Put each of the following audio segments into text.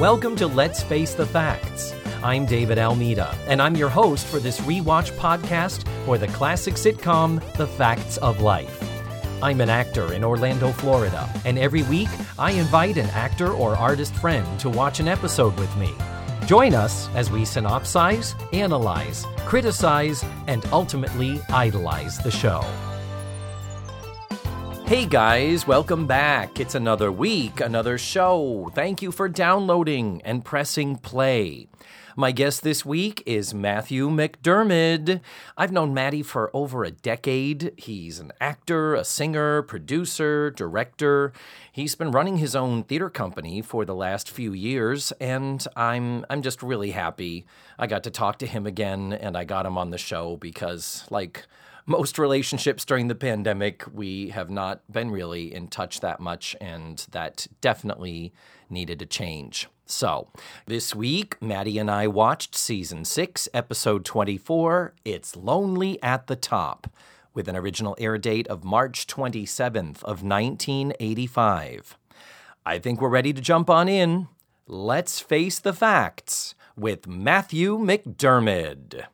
Welcome to Let's Face the Facts. I'm David Almeida, and I'm your host for this rewatch podcast for the classic sitcom The Facts of Life. I'm an actor in Orlando, Florida, and every week I invite an actor or artist friend to watch an episode with me. Join us as we synopsize, analyze, criticize, and ultimately idolize the show. Hey guys, welcome back. It's another week, another show. Thank you for downloading and pressing play. My guest this week is Matthew McDermid. I've known Matty for over a decade. He's an actor, a singer, producer, director. He's been running his own theater company for the last few years, and I'm I'm just really happy I got to talk to him again and I got him on the show because like most relationships during the pandemic, we have not been really in touch that much, and that definitely needed to change. So, this week, Maddie and I watched season 6, episode 24, It's Lonely at the Top, with an original air date of March 27th of 1985. I think we're ready to jump on in. Let's face the facts with Matthew McDermid.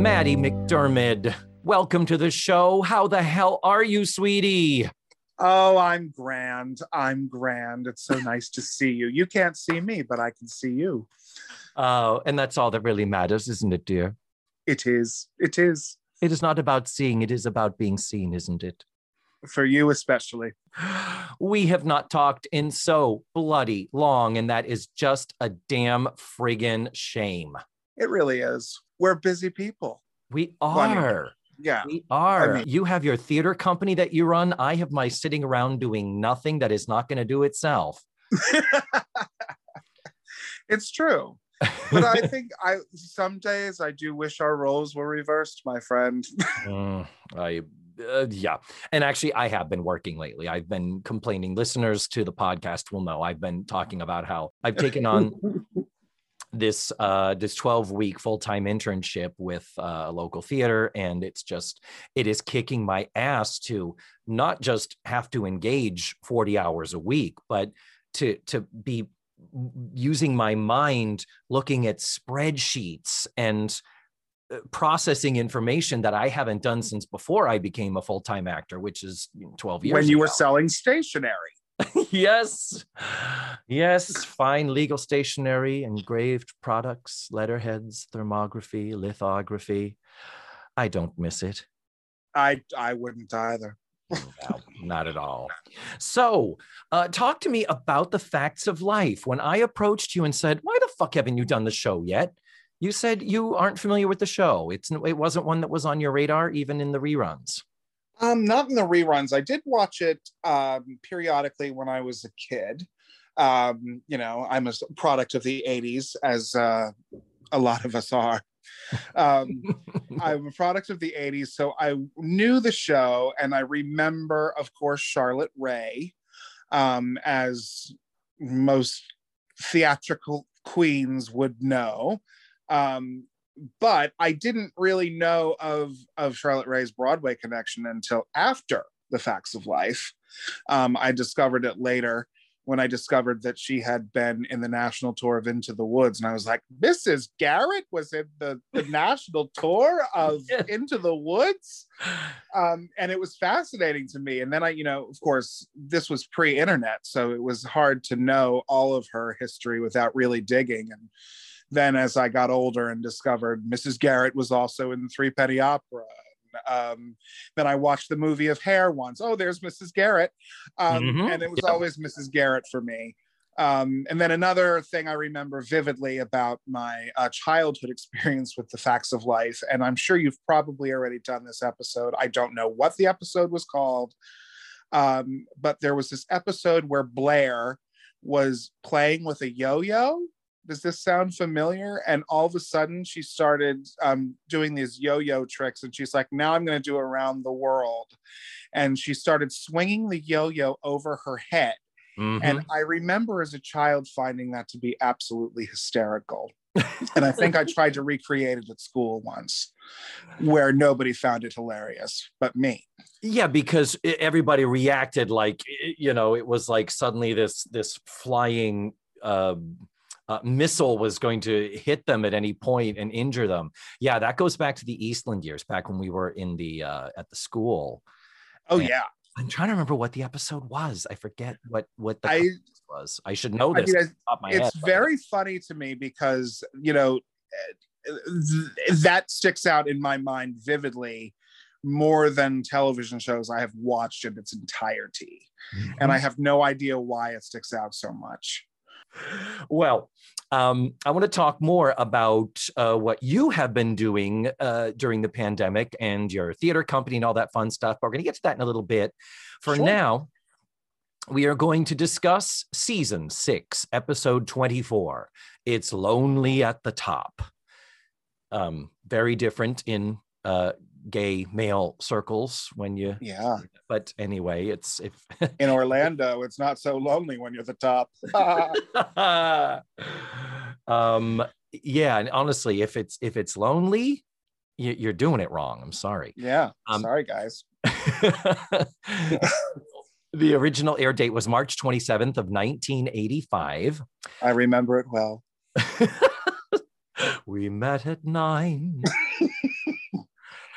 Matty McDermid, welcome to the show. How the hell are you, sweetie? Oh, I'm grand. I'm grand. It's so nice to see you. You can't see me, but I can see you. Oh, and that's all that really matters, isn't it, dear? It is. It is. It is not about seeing, it is about being seen, isn't it? For you, especially. We have not talked in so bloody long, and that is just a damn friggin' shame. It really is. We're busy people. We Funny. are. Yeah. We are. I mean- you have your theater company that you run. I have my sitting around doing nothing that is not going to do itself. it's true. But I think I some days I do wish our roles were reversed, my friend. Mm, I uh, yeah, and actually, I have been working lately. I've been complaining. Listeners to the podcast will know I've been talking about how I've taken on this uh this 12 week full-time internship with uh, a local theater and it's just it is kicking my ass to not just have to engage 40 hours a week but to to be using my mind looking at spreadsheets and uh, processing information that I haven't done since before I became a full-time actor which is 12 years when you were selling stationery. Yes. Yes. Fine legal stationery, engraved products, letterheads, thermography, lithography. I don't miss it. I I wouldn't either. No, not at all. So, uh, talk to me about the facts of life. When I approached you and said, "Why the fuck haven't you done the show yet?" You said you aren't familiar with the show. It's it wasn't one that was on your radar, even in the reruns. Um, not in the reruns. I did watch it um, periodically when I was a kid. Um, you know, I'm a product of the '80s, as uh, a lot of us are. Um, I'm a product of the 80s, so I knew the show, and I remember, of course, Charlotte Rae, um, as most theatrical queens would know. Um, but I didn't really know of of Charlotte Rae's Broadway connection until after the Facts of Life. Um, I discovered it later when I discovered that she had been in the national tour of Into the Woods, and I was like, Mrs. Garrett was in the, the national tour of Into the Woods, um, and it was fascinating to me. And then I, you know, of course, this was pre-internet, so it was hard to know all of her history without really digging. And then as I got older and discovered Mrs. Garrett was also in the Three Penny Opera. Um, then I watched the movie of Hair once. Oh, there's Mrs. Garrett. Um, Mhm. And it was Yep. always Mrs. Garrett for me. Um, and then another thing I remember vividly about my uh, childhood experience with the facts of life, and I'm sure you've probably already done this episode. I don't know what the episode was called, um, but there was this episode where Blair was playing with a yo-yo. Does this sound familiar? And all of a sudden, she started um, doing these yo-yo tricks, and she's like, "Now I'm going to do around the world," and she started swinging the yo-yo over her head. Mhm. And I remember as a child finding that to be absolutely hysterical. and I think I tried to recreate it at school once where nobody found it hilarious but me. Yeah, because everybody reacted like you know, it was like suddenly this this flying uh, uh, missile was going to hit them at any point and injure them. Yeah, that goes back to the Eastland years, back when we were in the uh, at the school. Oh and yeah, I'm trying to remember what the episode was. I forget what what the I, was. I should know this. I mean, it's head, very but... funny to me because you know that sticks out in my mind vividly more than television shows I have watched in its entirety. Mm-hmm. And I have no idea why it sticks out so much. Well, um, I want to talk more about uh, what you have been doing uh, during the pandemic and your theater company and all that fun stuff. But we're going to get to that in a little bit. For sure. now, we are going to discuss season six, episode 24. It's Lonely at the Top. Um, very different in uh, gay male circles when you yeah. but anyway it's if in orlando it's not so lonely when you're the top. Um yeah and honestly if it's if it's lonely you're doing it wrong i'm sorry. Yeah um, sorry guys. the original air date was march 27th of 1985 i remember it well. We met at nine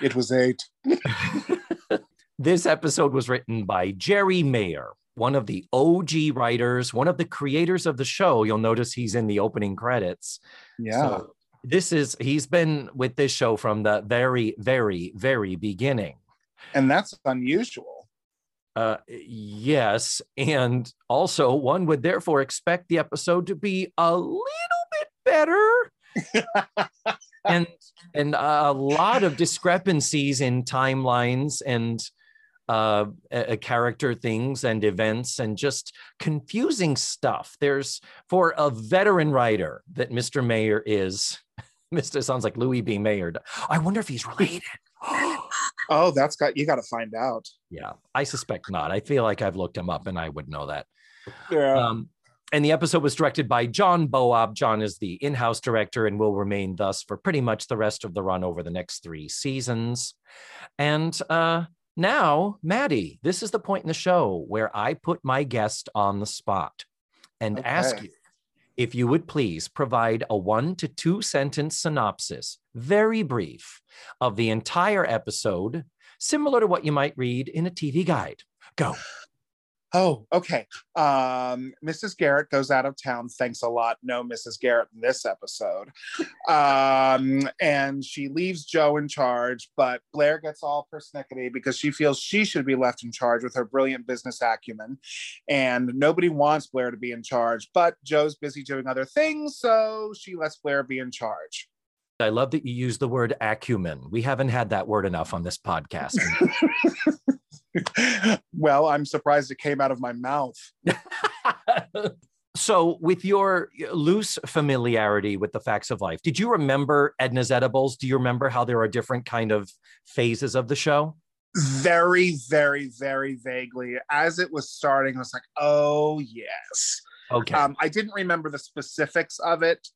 it was eight. this episode was written by Jerry Mayer, one of the OG writers, one of the creators of the show. You'll notice he's in the opening credits. Yeah. So this is, he's been with this show from the very, very, very beginning. And that's unusual. Uh, yes. And also, one would therefore expect the episode to be a little bit better. And and a lot of discrepancies in timelines and uh, a, character things and events and just confusing stuff. There's for a veteran writer that Mr. Mayer is. Mr. sounds like Louis B. Mayer. I wonder if he's related. oh, that's got you got to find out. Yeah, I suspect not. I feel like I've looked him up and I would know that. Yeah. Um, and the episode was directed by John Bowab. John is the in house director and will remain thus for pretty much the rest of the run over the next three seasons. And uh, now, Maddie, this is the point in the show where I put my guest on the spot and okay. ask you if you would please provide a one to two sentence synopsis, very brief, of the entire episode, similar to what you might read in a TV guide. Go. Oh, okay. Um, Mrs. Garrett goes out of town. Thanks a lot. No Mrs. Garrett in this episode. Um, and she leaves Jo in charge, but Blair gets all persnickety because she feels she should be left in charge with her brilliant business acumen. And nobody wants Blair to be in charge, but Jo's busy doing other things, so she lets Blair be in charge. I love that you use the word acumen. We haven't had that word enough on this podcast. well, I'm surprised it came out of my mouth. so, with your loose familiarity with the facts of life, did you remember Edna's Edibles? Do you remember how there are different kind of phases of the show? Very, very, very vaguely. As it was starting, I was like, "Oh yes." Okay. Um, I didn't remember the specifics of it,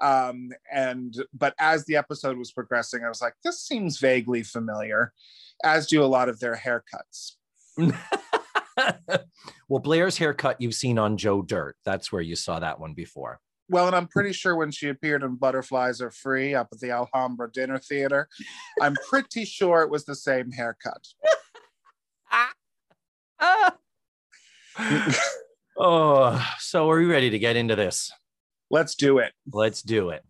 um, and but as the episode was progressing, I was like, "This seems vaguely familiar." As do a lot of their haircuts. well, Blair's haircut you've seen on Joe Dirt. That's where you saw that one before. Well, and I'm pretty sure when she appeared in Butterflies Are Free up at the Alhambra Dinner Theater, I'm pretty sure it was the same haircut. oh, so are we ready to get into this? Let's do it. Let's do it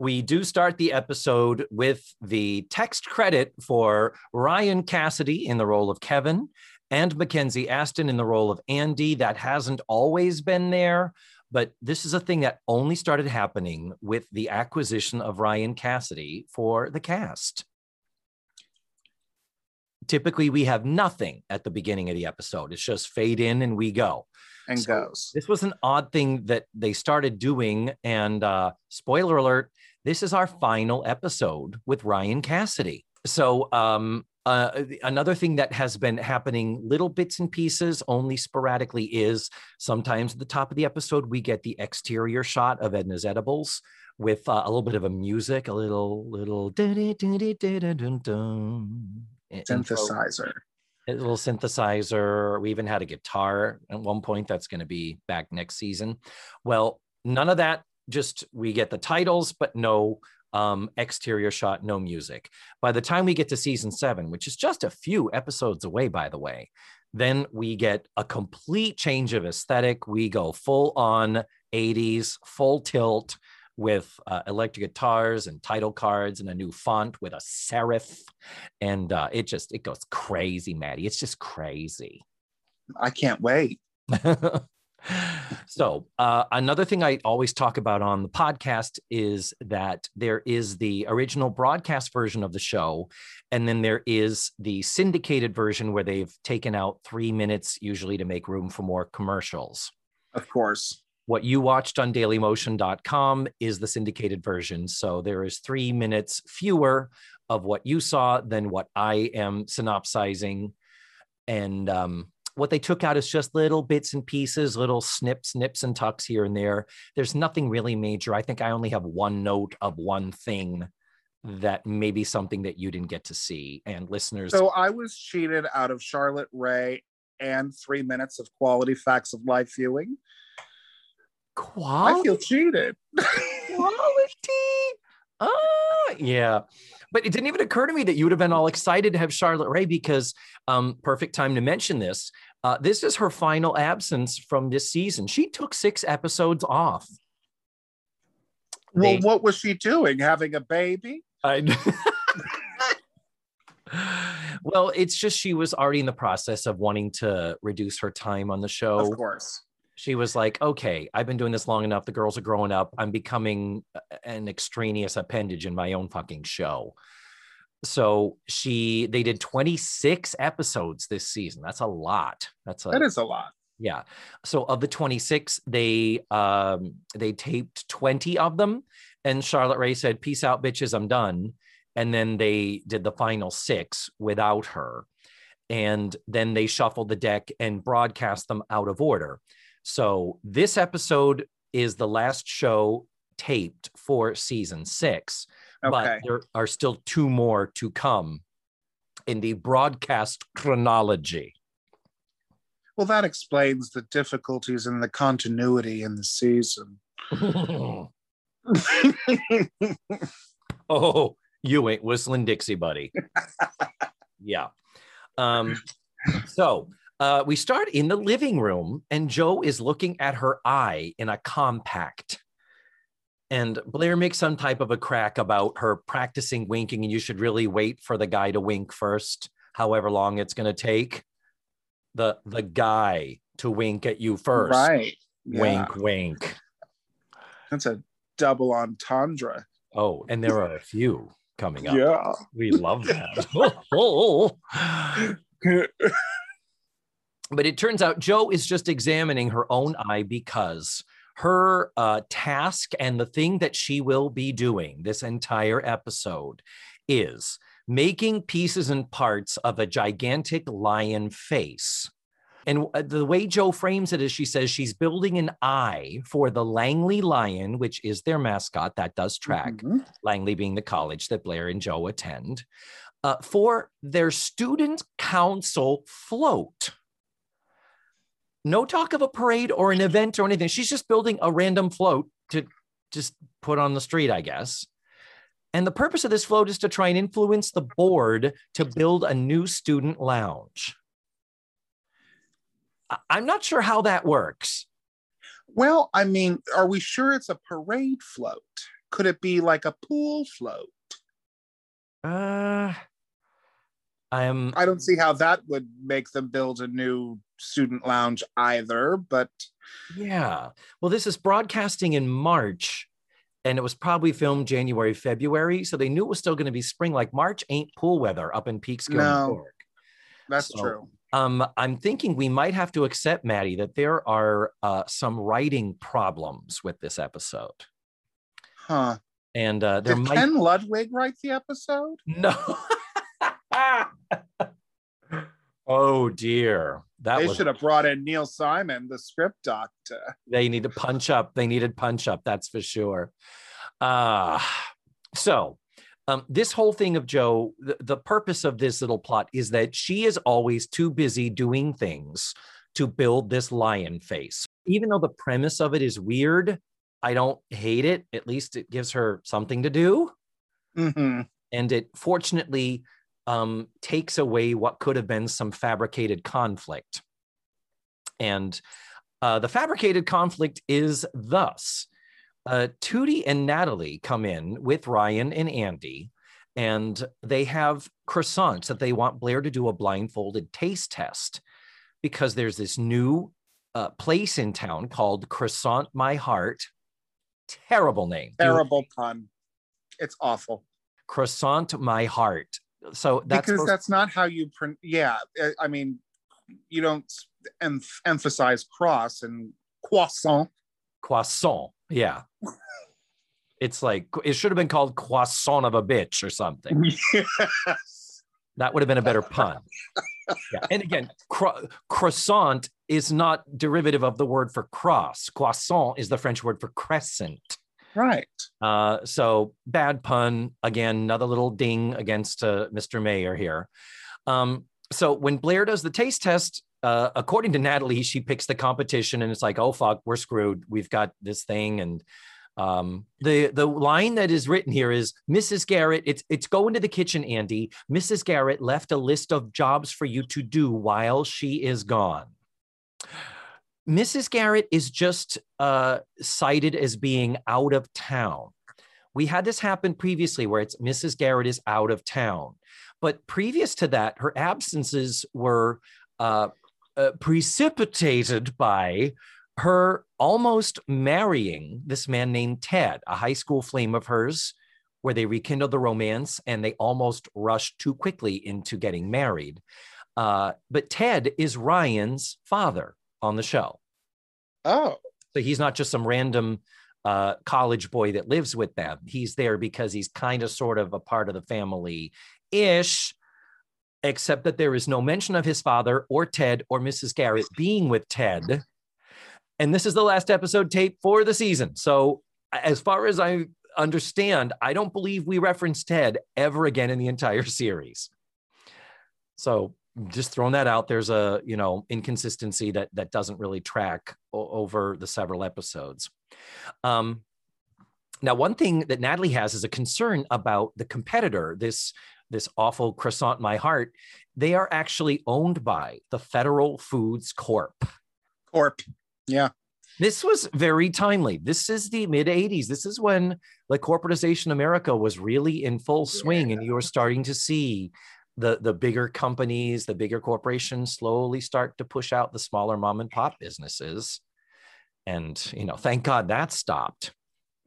we do start the episode with the text credit for Ryan Cassidy in the role of Kevin and Mackenzie Astin in the role of Andy. That hasn't always been there, but this is a thing that only started happening with the acquisition of Ryan Cassidy for the cast. Typically, we have nothing at the beginning of the episode. It's just fade in and we go and so goes. This was an odd thing that they started doing. And uh, spoiler alert, this is our final episode with Ryan Cassidy. So, um, uh, another thing that has been happening little bits and pieces only sporadically is sometimes at the top of the episode we get the exterior shot of edna's edibles with uh, a little bit of a music, a little little synthesizer. A little synthesizer. We even had a guitar at one point that's going to be back next season. Well, none of that. Just we get the titles, but no um, exterior shot, no music. By the time we get to season seven, which is just a few episodes away, by the way, then we get a complete change of aesthetic. We go full on 80s, full tilt with uh, electric guitars and title cards and a new font with a serif. And uh, it just, it goes crazy, Maddie. It's just crazy. I can't wait. so uh, another thing i always talk about on the podcast is that there is the original broadcast version of the show and then there is the syndicated version where they've taken out three minutes usually to make room for more commercials of course what you watched on dailymotion.com is the syndicated version so there is three minutes fewer of what you saw than what i am synopsizing and um, what they took out is just little bits and pieces, little snips, nips, and tucks here and there. There's nothing really major. I think I only have one note of one thing that may be something that you didn't get to see. And listeners. So I was cheated out of Charlotte Rae and three minutes of quality facts of life viewing. Quality? I feel cheated. quality. Oh, yeah. But it didn't even occur to me that you would have been all excited to have Charlotte Rae because um, perfect time to mention this. Uh, this is her final absence from this season. She took six episodes off. Well, they, what was she doing? Having a baby? I. well, it's just she was already in the process of wanting to reduce her time on the show. Of course she was like, okay, I've been doing this long enough. The girls are growing up. I'm becoming an extraneous appendage in my own fucking show. So she, they did 26 episodes this season. That's a lot. That's a, that is a lot. Yeah. So of the 26, they um they taped 20 of them, and Charlotte Rae said, "Peace out, bitches. I'm done." And then they did the final six without her, and then they shuffled the deck and broadcast them out of order. So this episode is the last show taped for season six, okay. but there are still two more to come in the broadcast chronology. Well, that explains the difficulties in the continuity in the season. oh, you ain't whistling Dixie, buddy. yeah. Um, so uh, we start in the living room, and Jo is looking at her eye in a compact. And Blair makes some type of a crack about her practicing winking, and you should really wait for the guy to wink first, however long it's going to take. The the guy to wink at you first. Right. Yeah. Wink, wink. That's a double entendre. Oh, and there are a few coming up. Yeah. We love that. oh. But it turns out Jo is just examining her own eye because her uh, task and the thing that she will be doing this entire episode is making pieces and parts of a gigantic lion face. And uh, the way Jo frames it is she says she's building an eye for the Langley Lion, which is their mascot. That does track, mm-hmm. Langley being the college that Blair and Jo attend, uh, for their student council float no talk of a parade or an event or anything. She's just building a random float to just put on the street, I guess. And the purpose of this float is to try and influence the board to build a new student lounge. I'm not sure how that works. Well, I mean, are we sure it's a parade float? Could it be like a pool float? Uh, I'm. I don't see how that would make them build a new student lounge either, but yeah. Well, this is broadcasting in March and it was probably filmed January, February. So they knew it was still going to be spring. Like March ain't pool weather up in Peekskill, no, New York. That's so, true. Um, I'm thinking we might have to accept, Maddie, that there are uh, some writing problems with this episode. Huh. And uh, there Did might... Ken Ludwig write the episode? No. oh dear. That they was, should have brought in Neil Simon, the script doctor. They need to punch up. They needed punch up. That's for sure. Uh, so um, this whole thing of Jo, the, the purpose of this little plot is that she is always too busy doing things to build this lion face. Even though the premise of it is weird, I don't hate it. At least it gives her something to do. Mm-hmm. And it fortunately um, takes away what could have been some fabricated conflict. And uh, the fabricated conflict is thus uh, Tootie and Natalie come in with Ryan and Andy, and they have croissants that they want Blair to do a blindfolded taste test because there's this new uh, place in town called Croissant My Heart. Terrible name. Terrible pun. It's awful. Croissant My Heart. So that's because that's not how you print. Yeah, I- I mean, you don't em- emphasize cross and croissant. croissant. Yeah. It's like it should have been called croissant of a bitch or something. yes. That would have been a better pun. Yeah. And again, cro- croissant is not derivative of the word for cross. Croissant is the French word for crescent. Right. Uh, so bad pun. Again, another little ding against uh, Mr. Mayer here. Um, so when Blair does the taste test, uh, according to Natalie, she picks the competition and it's like, oh fuck, we're screwed. We've got this thing. And um, the the line that is written here is Mrs. Garrett, it's it's go into the kitchen, Andy. Mrs. Garrett left a list of jobs for you to do while she is gone. Mrs. Garrett is just uh, cited as being out of town. We had this happen previously where it's Mrs. Garrett is out of town. But previous to that, her absences were uh, uh, precipitated by her almost marrying this man named Ted, a high school flame of hers, where they rekindled the romance and they almost rushed too quickly into getting married. Uh, but Ted is Ryan's father on the show. Oh. So he's not just some random uh, college boy that lives with them. He's there because he's kind of sort of a part of the family ish, except that there is no mention of his father or Ted or Mrs. Garrett being with Ted. And this is the last episode tape for the season. So, as far as I understand, I don't believe we reference Ted ever again in the entire series. So, just throwing that out there's a you know inconsistency that that doesn't really track o- over the several episodes. Um now one thing that natalie has is a concern about the competitor this this awful croissant my heart. They are actually owned by the federal foods corp. Corp. Yeah. this was very timely. This is the mid 80s this is when like corporatization america was really in full swing and you were starting to see the the bigger companies, the bigger corporations slowly start to push out the smaller mom and pop businesses. And you know, thank God that stopped.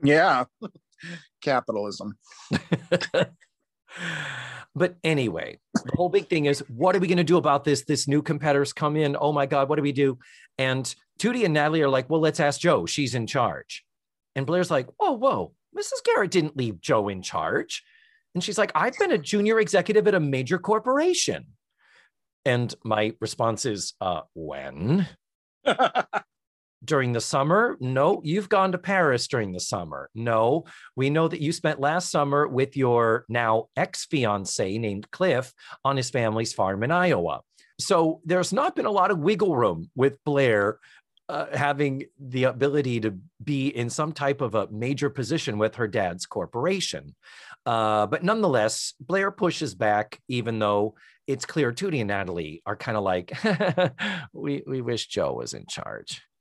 Yeah. Capitalism. but anyway, the whole big thing is what are we going to do about this? This new competitors come in. Oh my God, what do we do? And Tootie and Natalie are like, well, let's ask Jo. She's in charge. And Blair's like, whoa, whoa, Mrs. Garrett didn't leave Jo in charge. And she's like, I've been a junior executive at a major corporation. And my response is, uh, when? during the summer? No, you've gone to Paris during the summer. No, we know that you spent last summer with your now ex fiance named Cliff on his family's farm in Iowa. So there's not been a lot of wiggle room with Blair uh, having the ability to be in some type of a major position with her dad's corporation. Uh, but nonetheless, Blair pushes back, even though it's clear Tootie and Natalie are kind of like, we, we wish Jo was in charge.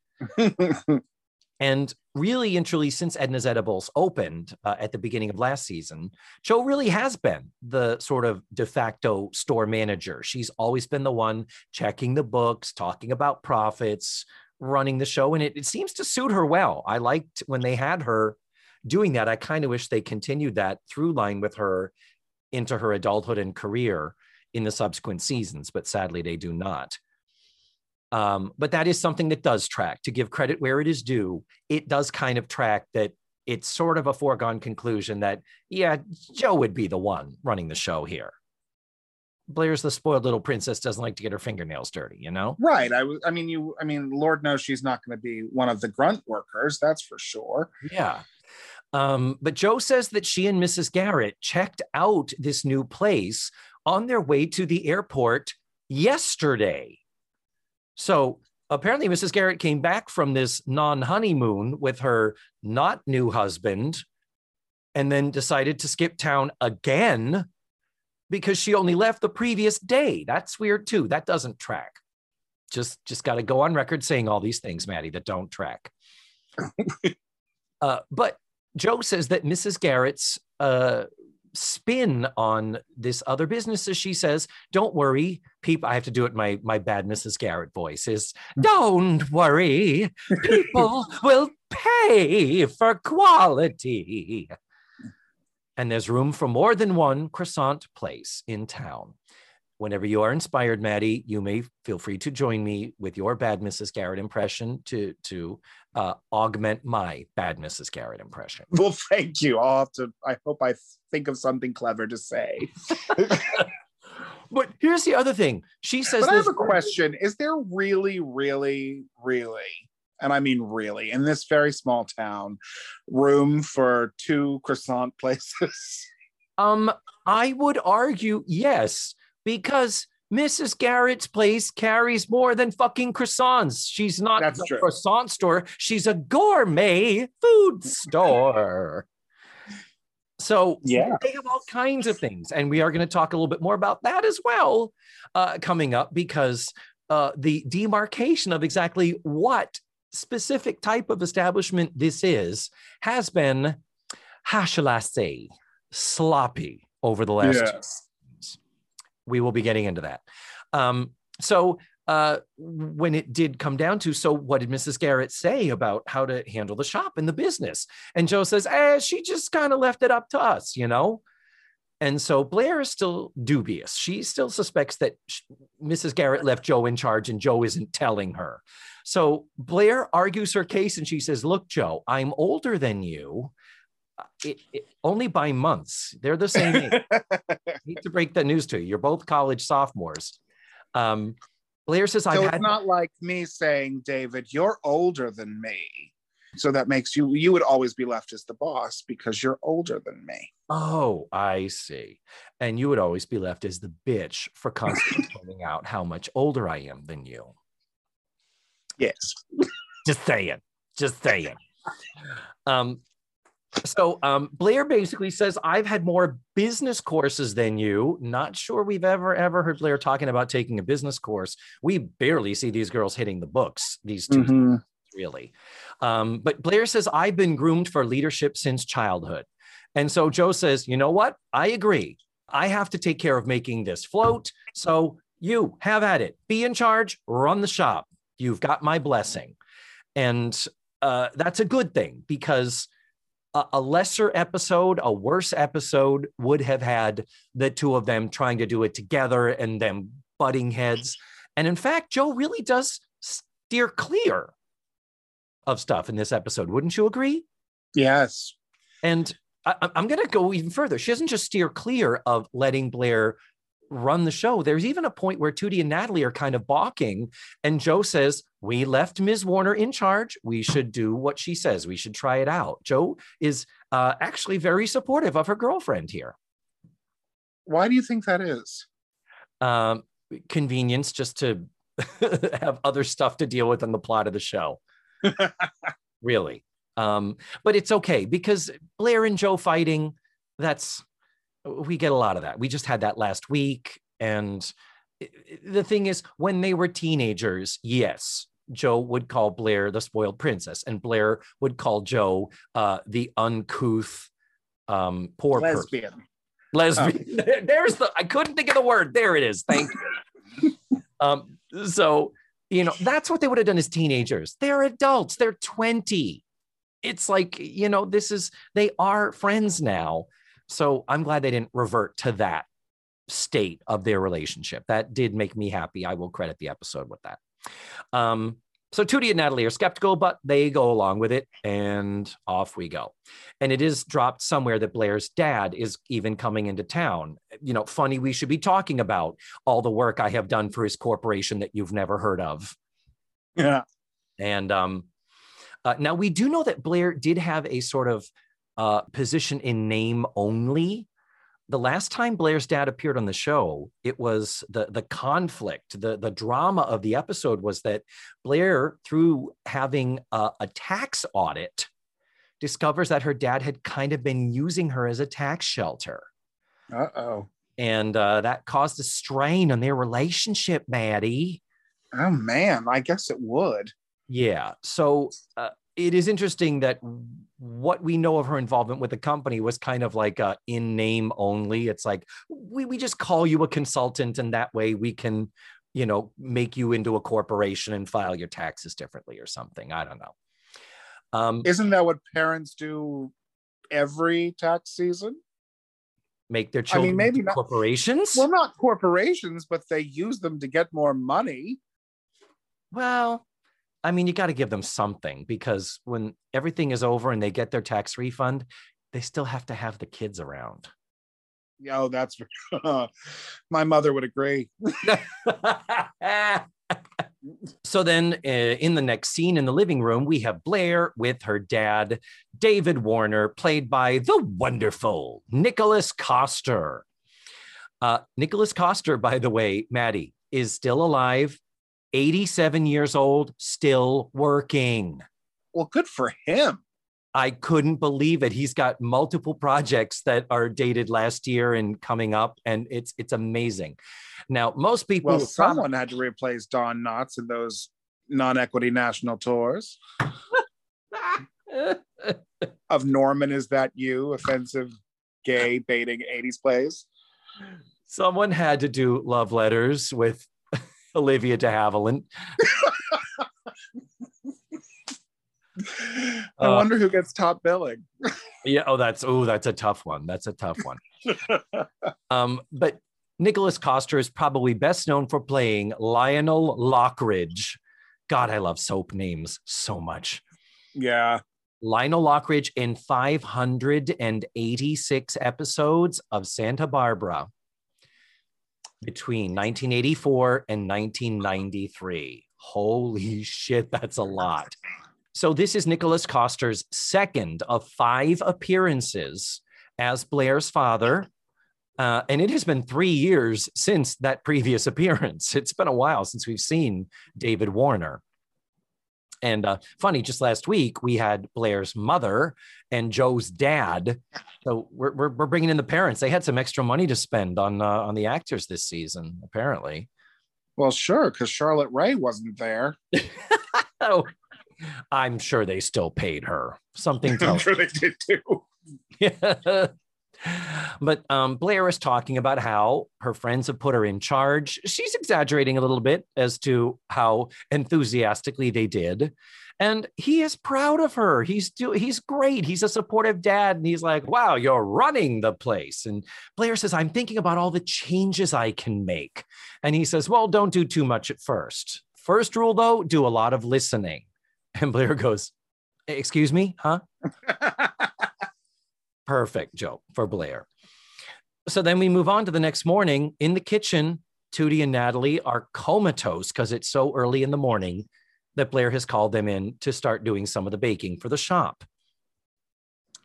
And really and truly, since Edna's Edibles opened uh, at the beginning of last season, Jo really has been the sort of de facto store manager. She's always been the one checking the books, talking about profits, running the show, and it, it seems to suit her well. I liked when they had her doing that. I kind of wish they continued that through line with her into her adulthood and career in the subsequent seasons, but sadly they do not. Um, but that is something that does track. To give credit where it is due, it does kind of track that it's sort of a foregone conclusion that, yeah, Jo would be the one running the show here. Blair's the spoiled little princess, doesn't like to get her fingernails dirty, you know? right. I I mean you I mean Lord knows she's not going to be one of the grunt workers, that's for sure. Yeah. Um, but Jo says that she and Mrs. Garrett checked out this new place on their way to the airport yesterday. So apparently, Mrs. Garrett came back from this non honeymoon with her not new husband and then decided to skip town again because she only left the previous day. That's weird too. That doesn't track. Just just got to go on record saying all these things, Maddie, that don't track. uh, but Jo says that Mrs. Garrett's uh, spin on this other business, as she says, don't worry, people. I have to do it my my bad Mrs. Garrett voice is, don't worry, people will pay for quality. And there's room for more than one croissant place in town. Whenever you are inspired, Maddie, you may feel free to join me with your bad Mrs. Garrett impression to to uh, augment my bad Mrs. Garrett impression. Well, thank you. I'll have to. I hope I think of something clever to say. but here's the other thing. She says. But I have a question. Is there really, really, really, and I mean really, in this very small town, room for two croissant places? Um, I would argue yes, because Mrs. Garrett's place carries more than fucking croissants. She's not That's a true. croissant store. She's a gourmet food store. So Yeah. they have all kinds of things, and we are going to talk a little bit more about that as well uh, coming up because uh, the demarcation of exactly what specific type of establishment this is has been, how shall I say, sloppy over the last Yes. We will be getting into that. Um, so uh, when it did come down to, so what did Mrs. Garrett say about how to handle the shop and the business? And Jo says, eh, she just kind of left it up to us, you know? And so Blair is still dubious. She still suspects that sh- Mrs. Garrett left Jo in charge and Jo isn't telling her. So Blair argues her case and she says, Look, Jo, I'm older than you. It, it, only by months. They're the same age. hate to break that news to you. You're both college sophomores. Um, Blair says, I've so had it's not like me saying, David, you're older than me. So that makes you, you would always be left as the boss because you're older than me. Oh, I see. And you would always be left as the bitch for constantly pointing out how much older I am than you. Yes. Just saying. Just saying. Um, so um, Blair basically says, I've had more business courses than you. Not sure we've ever, ever heard Blair talking about taking a business course. We barely see these girls hitting the books, these 2 Mhm. really. Um, but Blair says, I've been groomed for leadership since childhood. And so Jo says, you know what? I agree. I have to take care of making this float. So you have at it. Be in charge, run the shop. You've got my blessing. And uh, that's a good thing because a, a lesser episode, a worse episode would have had the two of them trying to do it together and them butting heads. And in fact, Jo really does steer clear of stuff in this episode. Wouldn't you agree? Yes. And I, I'm going to go even further. She doesn't just steer clear of letting Blair run the show. There's even a point where Tootie and Natalie are kind of balking, and Jo says, "We left Ms. Warner in charge. We should do what she says. We should try it out." Jo is uh, actually very supportive of her girlfriend here. Why do you think that is? Um, convenience, just to have other stuff to deal with in the plot of the show. really. Um, but it's okay because Blair and Jo fighting, that's we get a lot of that. We just had that last week. And the thing is, when they were teenagers, yes, Jo would call Blair the spoiled princess, and Blair would call Jo uh, the uncouth, um, poor person. Lesbian. Lesbian. There's the. I couldn't think of the word. There it is. Thank you. um. So you know that's what they would have done as teenagers. They're adults. They're twenty. It's like you know this is they are friends now. So I'm glad they didn't revert to that state of their relationship. That did make me happy. I will credit the episode with that. Um, so Tootie and Natalie are skeptical, but they go along with it, and off we go. And it is dropped somewhere that Blair's dad is even coming into town. You know, funny, we should be talking about all the work I have done for his corporation that you've never heard of. Yeah. And um, uh, now we do know that Blair did have a sort of uh, position in name only. The last time Blair's dad appeared on the show, it was the the conflict, the the drama of the episode was that Blair, through having a, a tax audit, discovers that her dad had kind of been using her as a tax shelter. Uh oh. And uh, that caused a strain on their relationship, Maddie. Oh man, I guess it would. Yeah. So uh, it is interesting that what we know of her involvement with the company was kind of like uh, in name only. It's like we, we just call you a consultant, and that way we can, you know, make you into a corporation and file your taxes differently or something. I don't know. Um, Isn't that what parents do every tax season? make their children maybe into not- corporations. Well, not corporations, but they use them to get more money. Well, I mean, you got to give them something because when everything is over and they get their tax refund, they still have to have the kids around. Oh, that's my mother would agree. so then, uh, in the next scene in the living room, we have Blair with her dad, David Warner, played by the wonderful Nicholas Coster. Uh, Nicholas Coster, by the way, Maddie, is still alive, 87 years old, still working. Well, good for him. I couldn't believe it. He's got multiple projects that are dated last year and coming up, and it's it's amazing. Now, most people Well, someone had to replace Don Knotts in those non-equity national tours. Of Norman, is that you? Offensive, gay, baiting '80s plays. someone had to do love letters with Olivia de Havilland. I Uh, wonder who gets top billing. Yeah. Oh, that's oh, that's a tough one. That's a tough one. um, but Nicholas Coster is probably best known for playing Lionel Lockridge. God, I love soap names so much. yeah, Lionel Lockridge in 586 episodes of Santa Barbara between 1984 and 1993. Holy shit, that's a lot. So, this is Nicholas Coster's second of five appearances as Blair's father. Uh, and it has been three years since that previous appearance. It's been a while since we've seen David Warner. And uh, funny, just last week we had Blair's mother and Jo's dad. So we're, we're, we're bringing in the parents. They had some extra money to spend on uh, on the actors this season, apparently. well, sure, because Charlotte Rae wasn't there. Oh, I'm sure they still paid her. Something I'm sure they did too. Yeah. But um, Blair is talking about how her friends have put her in charge. She's exaggerating a little bit as to how enthusiastically they did. And he is proud of her. He's do he's great. He's a supportive dad. And he's like, wow, you're running the place. And Blair says, I'm thinking about all the changes I can make. And he says, Well, don't do too much at first. First rule, though, do a lot of listening. And Blair goes, Excuse me, huh? Perfect joke for Blair. So then we move on to the next morning in the kitchen. Tootie and Natalie are comatose because it's so early in the morning that Blair has called them in to start doing some of the baking for the shop.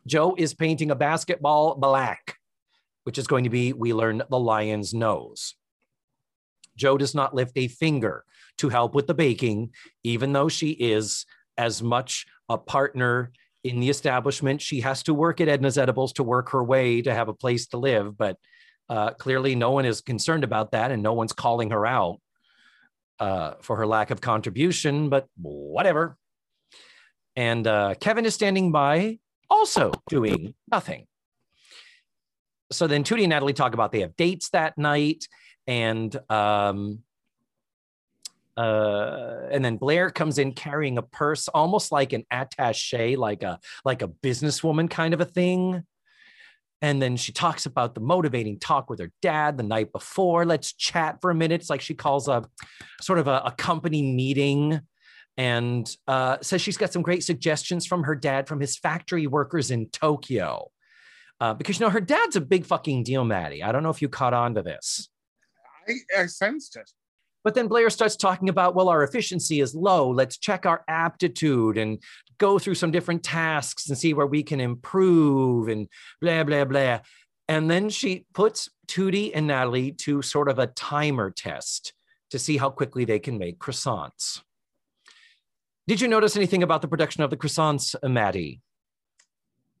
Jo is painting a basketball black, which is going to be, we learn, the lion's nose. Jo does not lift a finger to help with the baking, even though she is as much a partner in the establishment. She has to work at Edna's Edibles to work her way to have a place to live, but uh, clearly no one is concerned about that and no one's calling her out uh, for her lack of contribution, but whatever. And uh, Kevin is standing by, also doing nothing. So then Tootie and Natalie talk about they have dates that night, and um, uh, and then Blair comes in carrying a purse, almost like an attaché, like a like a businesswoman kind of a thing. And then she talks about the motivating talk with her dad the night before. Let's chat for a minute. It's like she calls a sort of a, a company meeting and uh, says she's got some great suggestions from her dad from his factory workers in Tokyo. Uh, because you know her dad's a big fucking deal, Maddie. I don't know if you caught on to this. I, I sensed it. But then Blair starts talking about, well, our efficiency is low. Let's check our aptitude and go through some different tasks and see where we can improve and blah, blah, blah. And then she puts Tootie and Natalie to sort of a timer test to see how quickly they can make croissants. Did you notice anything about the production of the croissants, uh, Maddie?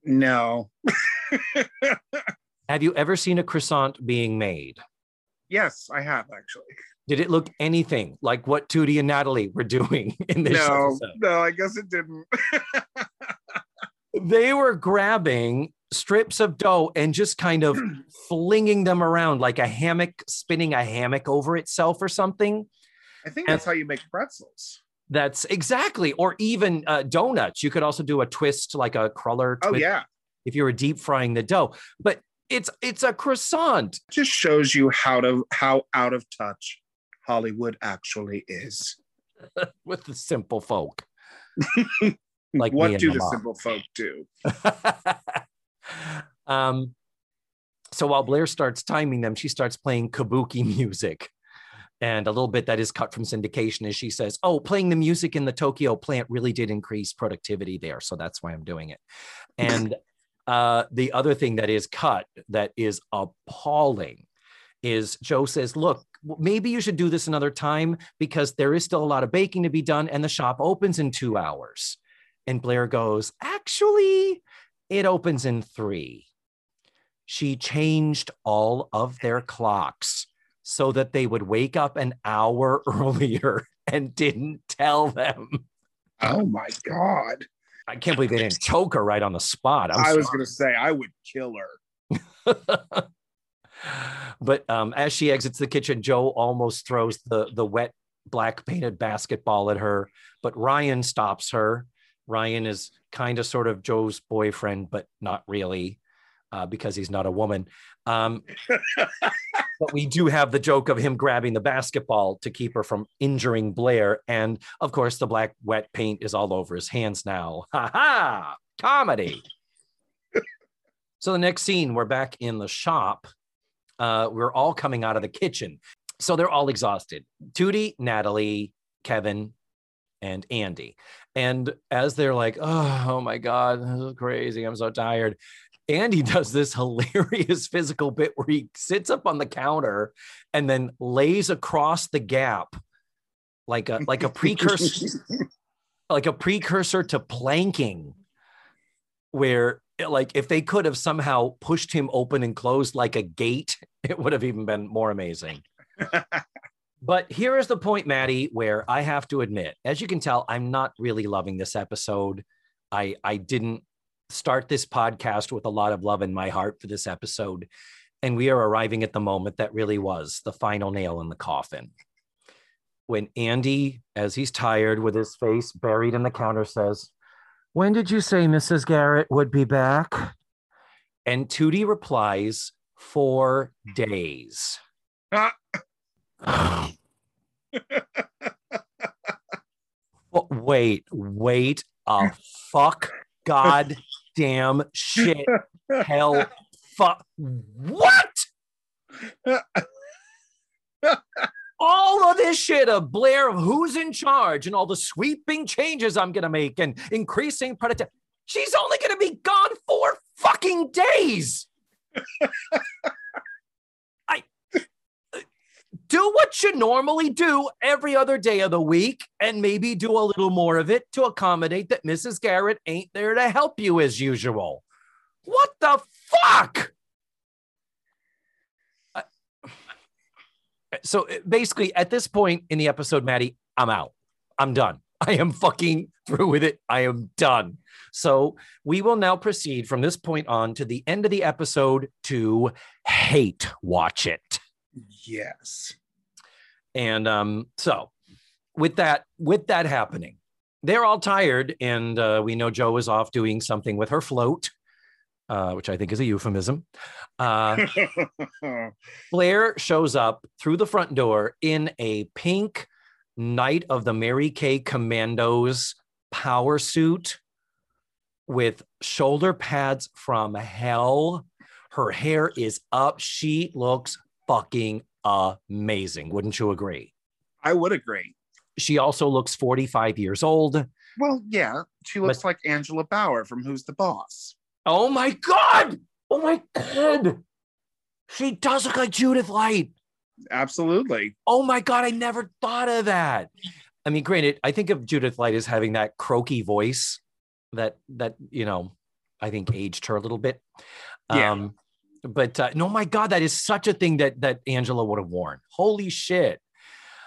No. Have you ever seen a croissant being made? Yes, I have actually. Did it look anything like what Tootie and Natalie were doing in this no, episode? No, I guess it didn't. they were grabbing strips of dough and just kind of flinging them around like a hammock, spinning a hammock over itself or something. I think that's and, how you make pretzels. That's exactly, or even uh, donuts. You could also do a twist like a cruller. Oh yeah, if you were deep frying the dough. But it's it's a croissant. It just shows you how to how out of touch Hollywood actually is with the simple folk. like what do the mom. simple folk do? um, so while Blair starts timing them, she starts playing kabuki music. And a little bit that is cut from syndication as she says, Oh, playing the music in the Tokyo plant really did increase productivity there. So that's why I'm doing it. And uh, the other thing that is cut that is appalling is Jo says, Look, maybe you should do this another time because there is still a lot of baking to be done and the shop opens in two hours. And Blair goes, Actually, it opens in three. She changed all of their clocks so that they would wake up an hour earlier and didn't tell them. Oh my God. I can't believe they didn't choke her right on the spot. I'm i was going to say I would kill her. but um, as she exits the kitchen, Jo almost throws the the wet black painted basketball at her, but Ryan stops her. Ryan is kind of sort of Jo's boyfriend, but not really, uh, because he's not a woman. Um, but we do have the joke of him grabbing the basketball to keep her from injuring Blair. And of course, the black wet paint is all over his hands now. Ha ha! Comedy. so the next scene, we're back in the shop. Uh, we're all coming out of the kitchen. So they're all exhausted. Tootie, Natalie, Kevin, and Andy. And as they're like, oh, oh my God, this is crazy. I'm so tired. Andy does this hilarious physical bit where he sits up on the counter and then lays across the gap like a like a precursor like a precursor to planking where like if they could have somehow pushed him open and closed like a gate it would have even been more amazing but here is the point maddie where i have to admit as you can tell i'm not really loving this episode i i didn't start this podcast with a lot of love in my heart for this episode. And we are arriving at the moment that really was the final nail in the coffin. When Andy, as he's tired with his face buried in the counter, says, When did you say Mrs. Garrett would be back? And Tootie replies, Four days. wait, wait a fuck God damn shit hell fuck what all of this shit of Blair of who's in charge and all the sweeping changes I'm gonna make and increasing productivity. She's only gonna be gone for fucking days. I do what you normally do every other day of the week and maybe do a little more of it to accommodate that Mrs. Garrett ain't there to help you as usual. What the fuck? So basically, at this point in the episode, Maddie, I'm out. I'm done. I am fucking through with it. I am done. So we will now proceed from this point on to the end of the episode to hate watch it. Yes. And um, so with that, with that happening, they're all tired, and uh, we know Jo is off doing something with her float, uh, which I think is a euphemism. Uh, Blair shows up through the front door in a pink Knight of the Mary Kay Commandos power suit with shoulder pads from hell. Her hair is up. She looks fucking amazing. Wouldn't you agree? I would agree. She also looks 45 years old. Well, yeah, she looks like Angela Bower from Who's the Boss. Oh my God. Oh my God. She does look like Judith Light. Absolutely. Oh my God. I never thought of that. I mean, granted, I think of Judith Light as having that croaky voice that, that, you know, I think aged her a little bit. Yeah. Um, but uh, no, my God, that is such a thing that that Angela would have worn. Holy shit!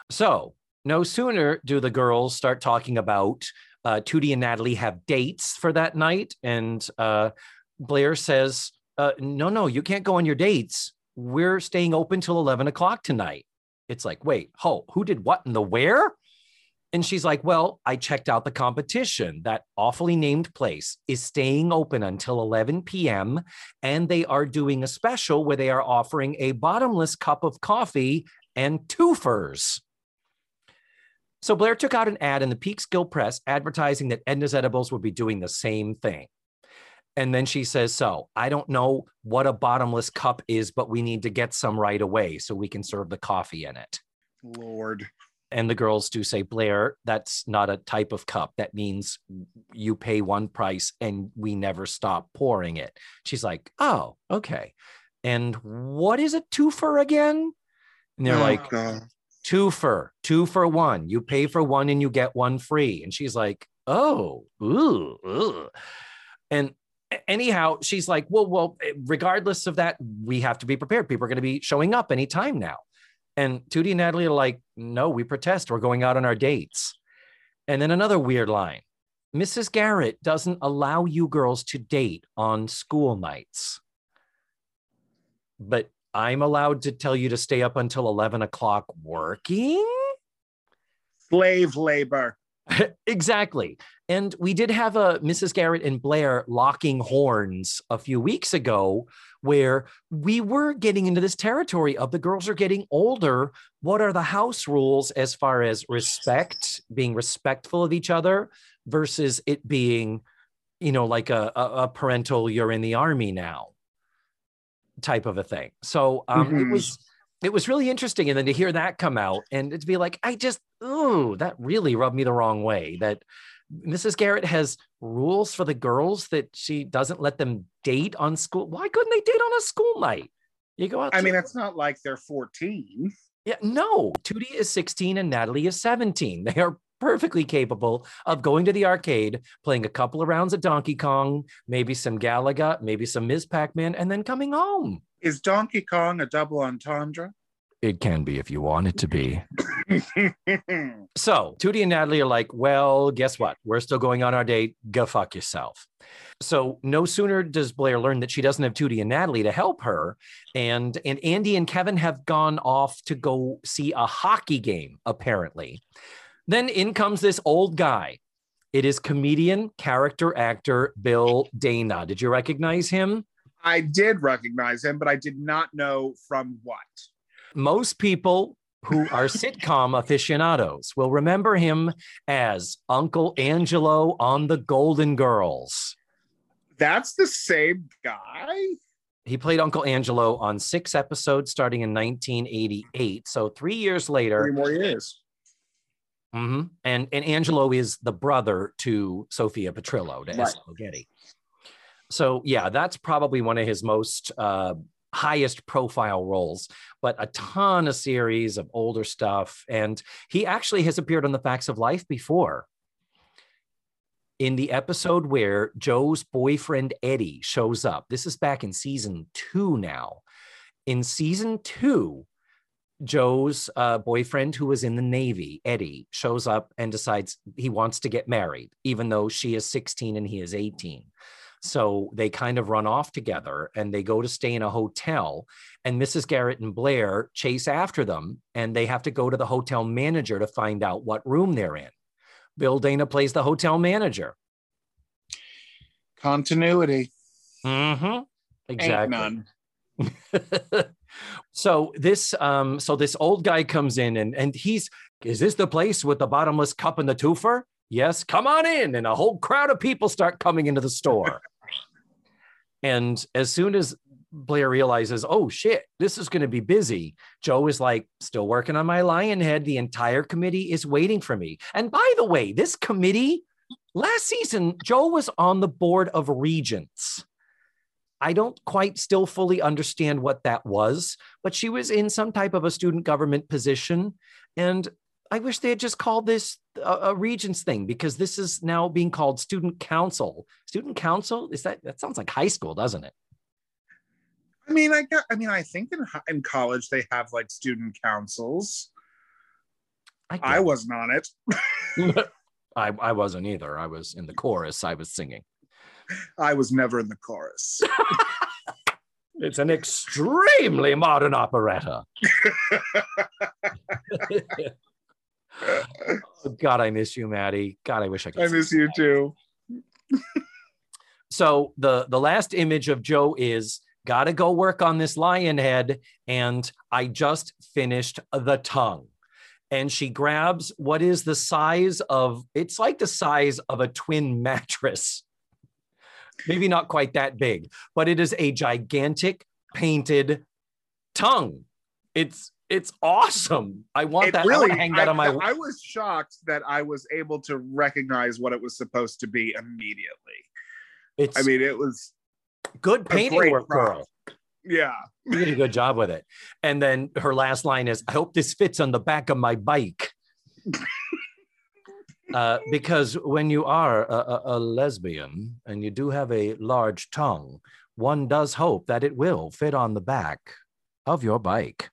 So no sooner do the girls start talking about uh, Tootie and Natalie have dates for that night, and uh, Blair says, uh, "No, no, you can't go on your dates. We're staying open till eleven o'clock tonight." It's like, wait, ho, who did what and the where? And she's like, Well, I checked out the competition. That awfully named place is staying open until 11 p.m. And they are doing a special where they are offering a bottomless cup of coffee and twofers. So Blair took out an ad in the Peekskill Press advertising that Edna's Edibles would be doing the same thing. And then she says, So I don't know what a bottomless cup is, but we need to get some right away so we can serve the coffee in it. Lord. And the girls do say, Blair, that's not a type of cup. That means you pay one price and we never stop pouring it. She's like, Oh, okay. And what is a twofer again? And they're Oh, like, God. Two for two for one. You pay for one and you get one free. And she's like, oh, ooh, ooh. and anyhow, she's like, well, well, eh, regardless of that, we have to be prepared. People are going to be showing up anytime now. And Tootie and Natalie are like, no, we protest. We're going out on our dates. And then another weird line. Mrs. Garrett doesn't allow you girls to date on school nights. But I'm allowed to tell you to stay up until 11 o'clock working? Slave labor. exactly. And we did have a Mrs. Garrett and Blair locking horns a few weeks ago where we were getting into this territory of the girls are getting older. What are the house rules as far as respect, being respectful of each other versus it being, you know, like a, a, a parental, you're in the army now type of a thing. So um, it Mhm. was it was really interesting. And then to hear that come out and to be like, I just, ooh, that really rubbed me the wrong way. That Mrs. Garrett has rules for the girls that she doesn't let them date on school. Why couldn't they date on a school night? You go out. I to- mean, it's not like they're 14. yeah, no. Tootie is 16 and Natalie is 17. They are perfectly capable of going to the arcade, playing a couple of rounds of Donkey Kong, maybe some Galaga, maybe some Ms. Pac-Man, and then coming home. Is Donkey Kong a double entendre? It can be if you want it to be. So Tootie and Natalie are like, well, guess what? We're still going on our date. Go fuck yourself. So no sooner does Blair learn that she doesn't have Tootie and Natalie to help her, and and Andy and Kevin have gone off to go see a hockey game, apparently. Then in comes this old guy. It is comedian, character actor Bill Dana. Did you recognize him? I did recognize him, but I did not know from what. most people who are sitcom aficionados will remember him as Uncle Angelo on The Golden Girls. That's the same guy? He played Uncle Angelo on six episodes starting in 1988. So three years later. Three more years. Mhm. And, and Angelo is the brother to Sophia Petrillo, to Right. Estelle Getty. So yeah, that's probably one of his most uh, highest profile roles, but a ton of series of older stuff. And he actually has appeared on the Facts of Life before. In the episode where Jo's boyfriend Eddie shows up, this is back in season two now. In season two, Jo's uh, boyfriend, who was in the Navy, Eddie, shows up and decides he wants to get married, even though she is 16 and he is 18. So they kind of run off together and they go to stay in a hotel. And Mrs. Garrett and Blair chase after them and they have to go to the hotel manager to find out what room they're in. Bill Dana plays the hotel manager. Continuity. Mm-hmm. Ain't Exactly. so this um so this old guy comes in and and he's is this the place with the bottomless cup and the twofer yes come on in and a whole crowd of people start coming into the store and as soon as Blair realizes, oh shit, this is going to be busy. Jo is like, still working on my lion head. The entire committee is waiting for me. And by the way, this committee, last season, Jo was on the board of regents. I don't quite still fully understand what that was, but she was in some type of a student government position. And I wish they had just called this a, a regents thing because this is now being called student council. Student council is that that sounds like high school, doesn't it? I mean, I got, I mean, I think in in college they have like student councils. I, I wasn't on it. I, I wasn't either. I was in the chorus. I was singing. I was never in the chorus. it's an extremely modern operetta. oh, God, I miss you, Maddie. God, I wish I could. I miss you too. so the the last image of Jo is gotta go work on this lion head, and I just finished the tongue. And she grabs what is the size of it's like the size of a twin mattress maybe not quite that big, but it is a gigantic painted tongue. It's it's awesome. I want it that. Really, I hang that I, on my. I was shocked that I was able to recognize what it was supposed to be immediately. It's. I mean, it was good painting work, girl. Yeah, you did a good job with it. And then her last line is, "I hope this fits on the back of my bike." Uh, because when you are a, a, a, lesbian and you do have a large tongue, one does hope that it will fit on the back of your bike.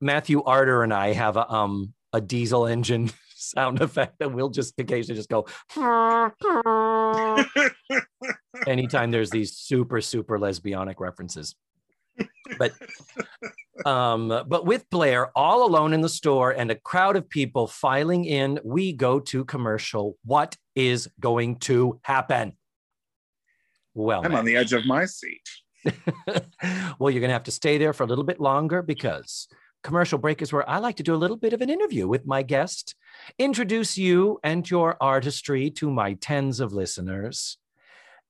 Matthew Arter and I have a um a diesel engine sound effect that we'll just occasionally just go anytime there's these super super lesbianic references but um, but with Blair all alone in the store and a crowd of people filing in, we go to commercial. What is going to happen? Well, I'm man. on the edge of my seat. well, you're going to have to stay there for a little bit longer because commercial break is where I like to do a little bit of an interview with my guest, introduce you and your artistry to my tens of listeners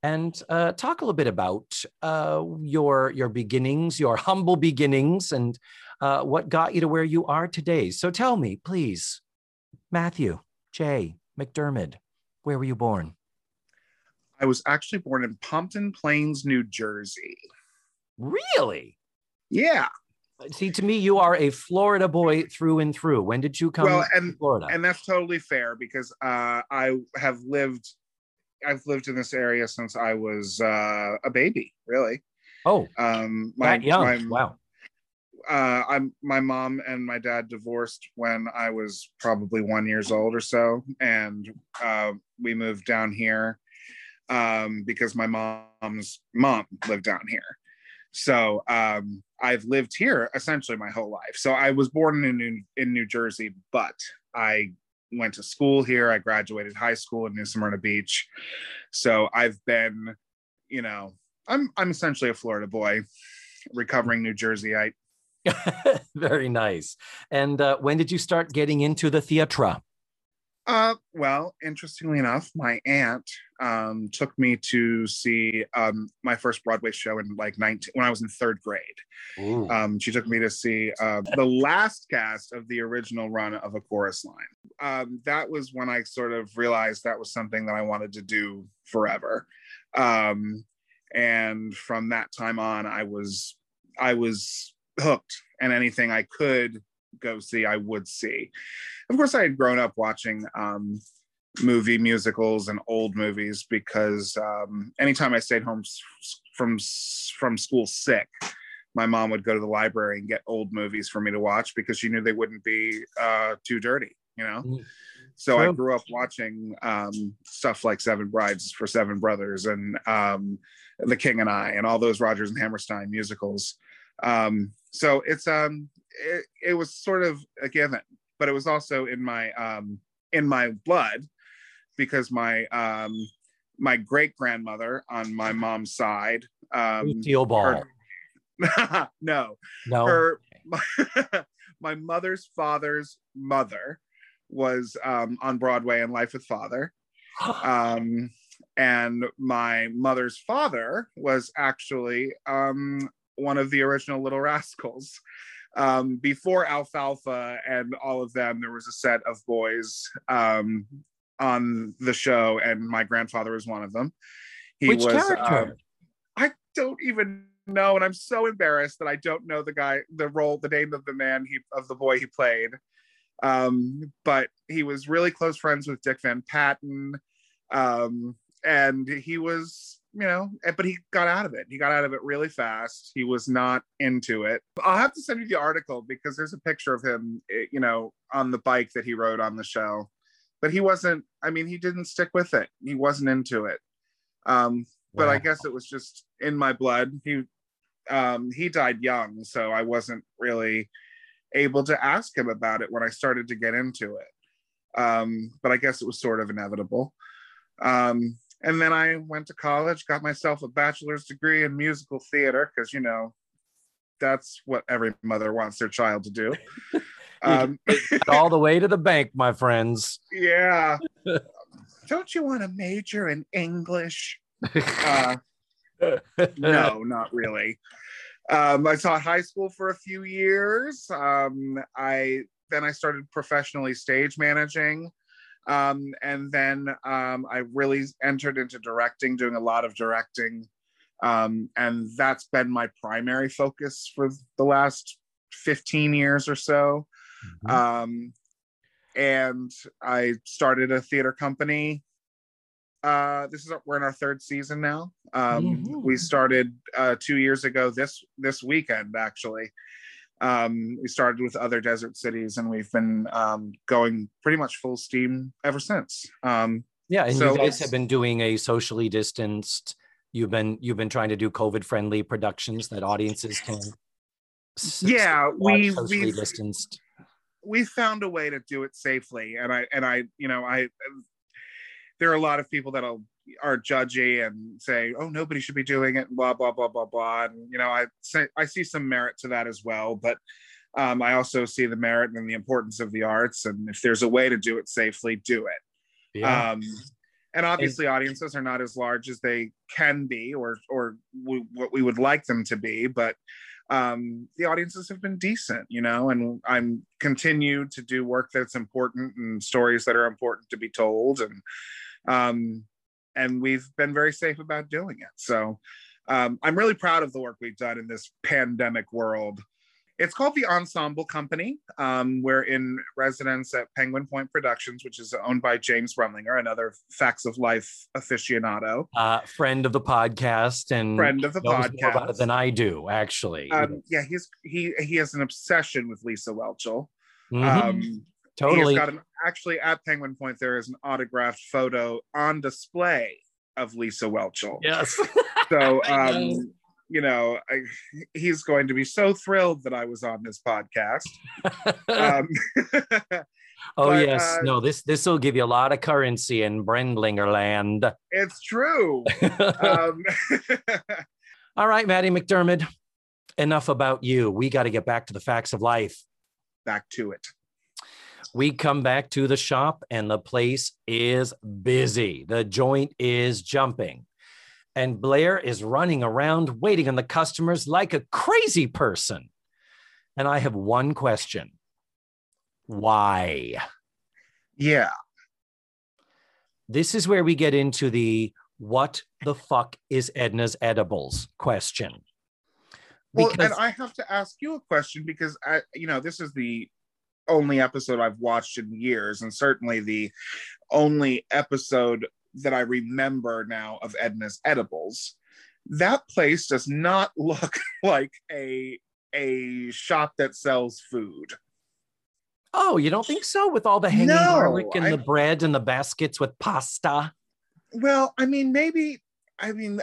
and uh, talk a little bit about uh, your your beginnings, your humble beginnings, and uh, what got you to where you are today. So tell me, please, Matthew J. McDermid, where were you born? I was actually born in Pompton Plains, New Jersey. Really? Yeah. See, to me, you are a Florida boy through and through. When did you come well, and, to Florida? And that's totally fair because uh, I have lived I've lived in this area since I was uh, a baby, really. Oh, um, my, that young. My, wow. Uh, I'm my mom and my dad divorced when I was probably one years old or so, and uh, we moved down here um, because my mom's mom lived down here. So um, I've lived here essentially my whole life. So I was born in New, in New Jersey, but I went to school here. I graduated high school in New Smyrna Beach. So I've been, you know, I'm I'm essentially a Florida boy, recovering New Jerseyite. Very nice. And uh, when did you start getting into the theatre? Uh, well, interestingly enough, my aunt um, took me to see um, my first Broadway show in like 19 when I was in third grade. Um, she took me to see uh, the last cast of the original run of A Chorus Line. Um, that was when I sort of realized that was something that I wanted to do forever. Um, and from that time on, I was I was hooked, and anything I could go see, I would see. Of course, I had grown up watching um, movie musicals and old movies because um, anytime I stayed home from from school sick, my mom would go to the library and get old movies for me to watch because she knew they wouldn't be uh, too dirty, you know. Mm. So I grew up watching um, stuff like Seven Brides for Seven Brothers and um, The King and I and all those Rodgers and Hammerstein musicals. Um, so it's um it, it was sort of a given, but it was also in my um, in my blood because my um, my great grandmother on my mom's side um, steel ball. Her, no, no. Her my, my, mother's father's mother was um, on Broadway in Life with Father. um, and my mother's father was actually um, one of the original Little Rascals. Um, before Alfalfa and all of them, there was a set of boys um, on the show, and my grandfather was one of them. He Which was. Character? Um, I don't even know, and I'm so embarrassed that I don't know the guy, the role, the name of the man he of the boy he played. Um, but he was really close friends with Dick Van Patten, um, and he was, you know, eh, but he got out of it. He got out of it really fast. He was not into it. I'll have to send you the article because there's a picture of him, eh, you know, on the bike that he rode on the show. But he wasn't. I mean, he didn't stick with it. He wasn't into it. Um, but. I guess it was just in my blood. He um, he died young, so I wasn't really able to ask him about it when I started to get into it. Um, but I guess it was sort of inevitable. Um, and then I went to college, got myself a bachelor's degree in musical theater because you know that's what every mother wants their child to do. Um, all the way to the bank, my friends. Yeah. Don't you want to major in English? Uh, no, not really. Um, I taught high school for a few years. Um, I then I started professionally stage managing, um, and then um, I really entered into directing, doing a lot of directing, um, and that's been my primary focus for the last fifteen years or so. Mm-hmm. Um, and I started a theater company uh, this is we're in our third season now. Um, mm-hmm. We started uh, two years ago this this weekend actually. Um, we started with other desert cities, and we've been um, going pretty much full steam ever since. Um, yeah, and so you guys have been doing a socially distanced. You've been you've been trying to do COVID friendly productions that audiences can. Yeah, we socially distanced. We found a way to do it safely, and I and I you know I there are a lot of people that are judgy and say, "Oh, nobody should be doing it," blah blah blah blah blah. And you know, I say I see some merit to that as well, but um, I also see the merit and the importance of the arts. And if there's a way to do it safely, do it. Yeah. Um, and obviously, and- audiences are not as large as they can be, or or w- what we would like them to be, but um, the audiences have been decent, you know, and I'm continued to do work that's important and stories that are important to be told. And um, and we've been very safe about doing it. So um, I'm really proud of the work we've done in this pandemic world. It's called the Ensemble Company. Um, we're in residence at Penguin Point Productions, which is owned by James Rumlinger, another Facts of Life aficionado, uh, friend of the podcast, and friend of the podcast more about it than I do, actually. Um, yeah, he's he he has an obsession with Lisa Whelchel. Mm-hmm. Totally. He's got an actually at Penguin Point. There is an autographed photo on display of Lisa Whelchel. Yes. so, um, you know, I, he's going to be so thrilled that I was on this podcast. um, oh but, yes, uh, no this this will give you a lot of currency in Brendlinger land. It's true. um, All right, Maddie McDermott. Enough about you. We got to get back to the facts of life. Back to it we come back to the shop and the place is busy. The joint is jumping. And Blair is running around waiting on the customers like a crazy person. And I have one question Why? Yeah. This is where we get into the what the fuck is Edna's edibles question. Because, well, and I have to ask you a question because I, you know, this is the only episode I've watched in years, and certainly the only episode that I remember now of Edna's Edibles. That place does not look like a a shop that sells food. Oh, you don't think so? With all the hanging no, garlic and I, the bread and the baskets with pasta? Well, I mean, maybe. I mean,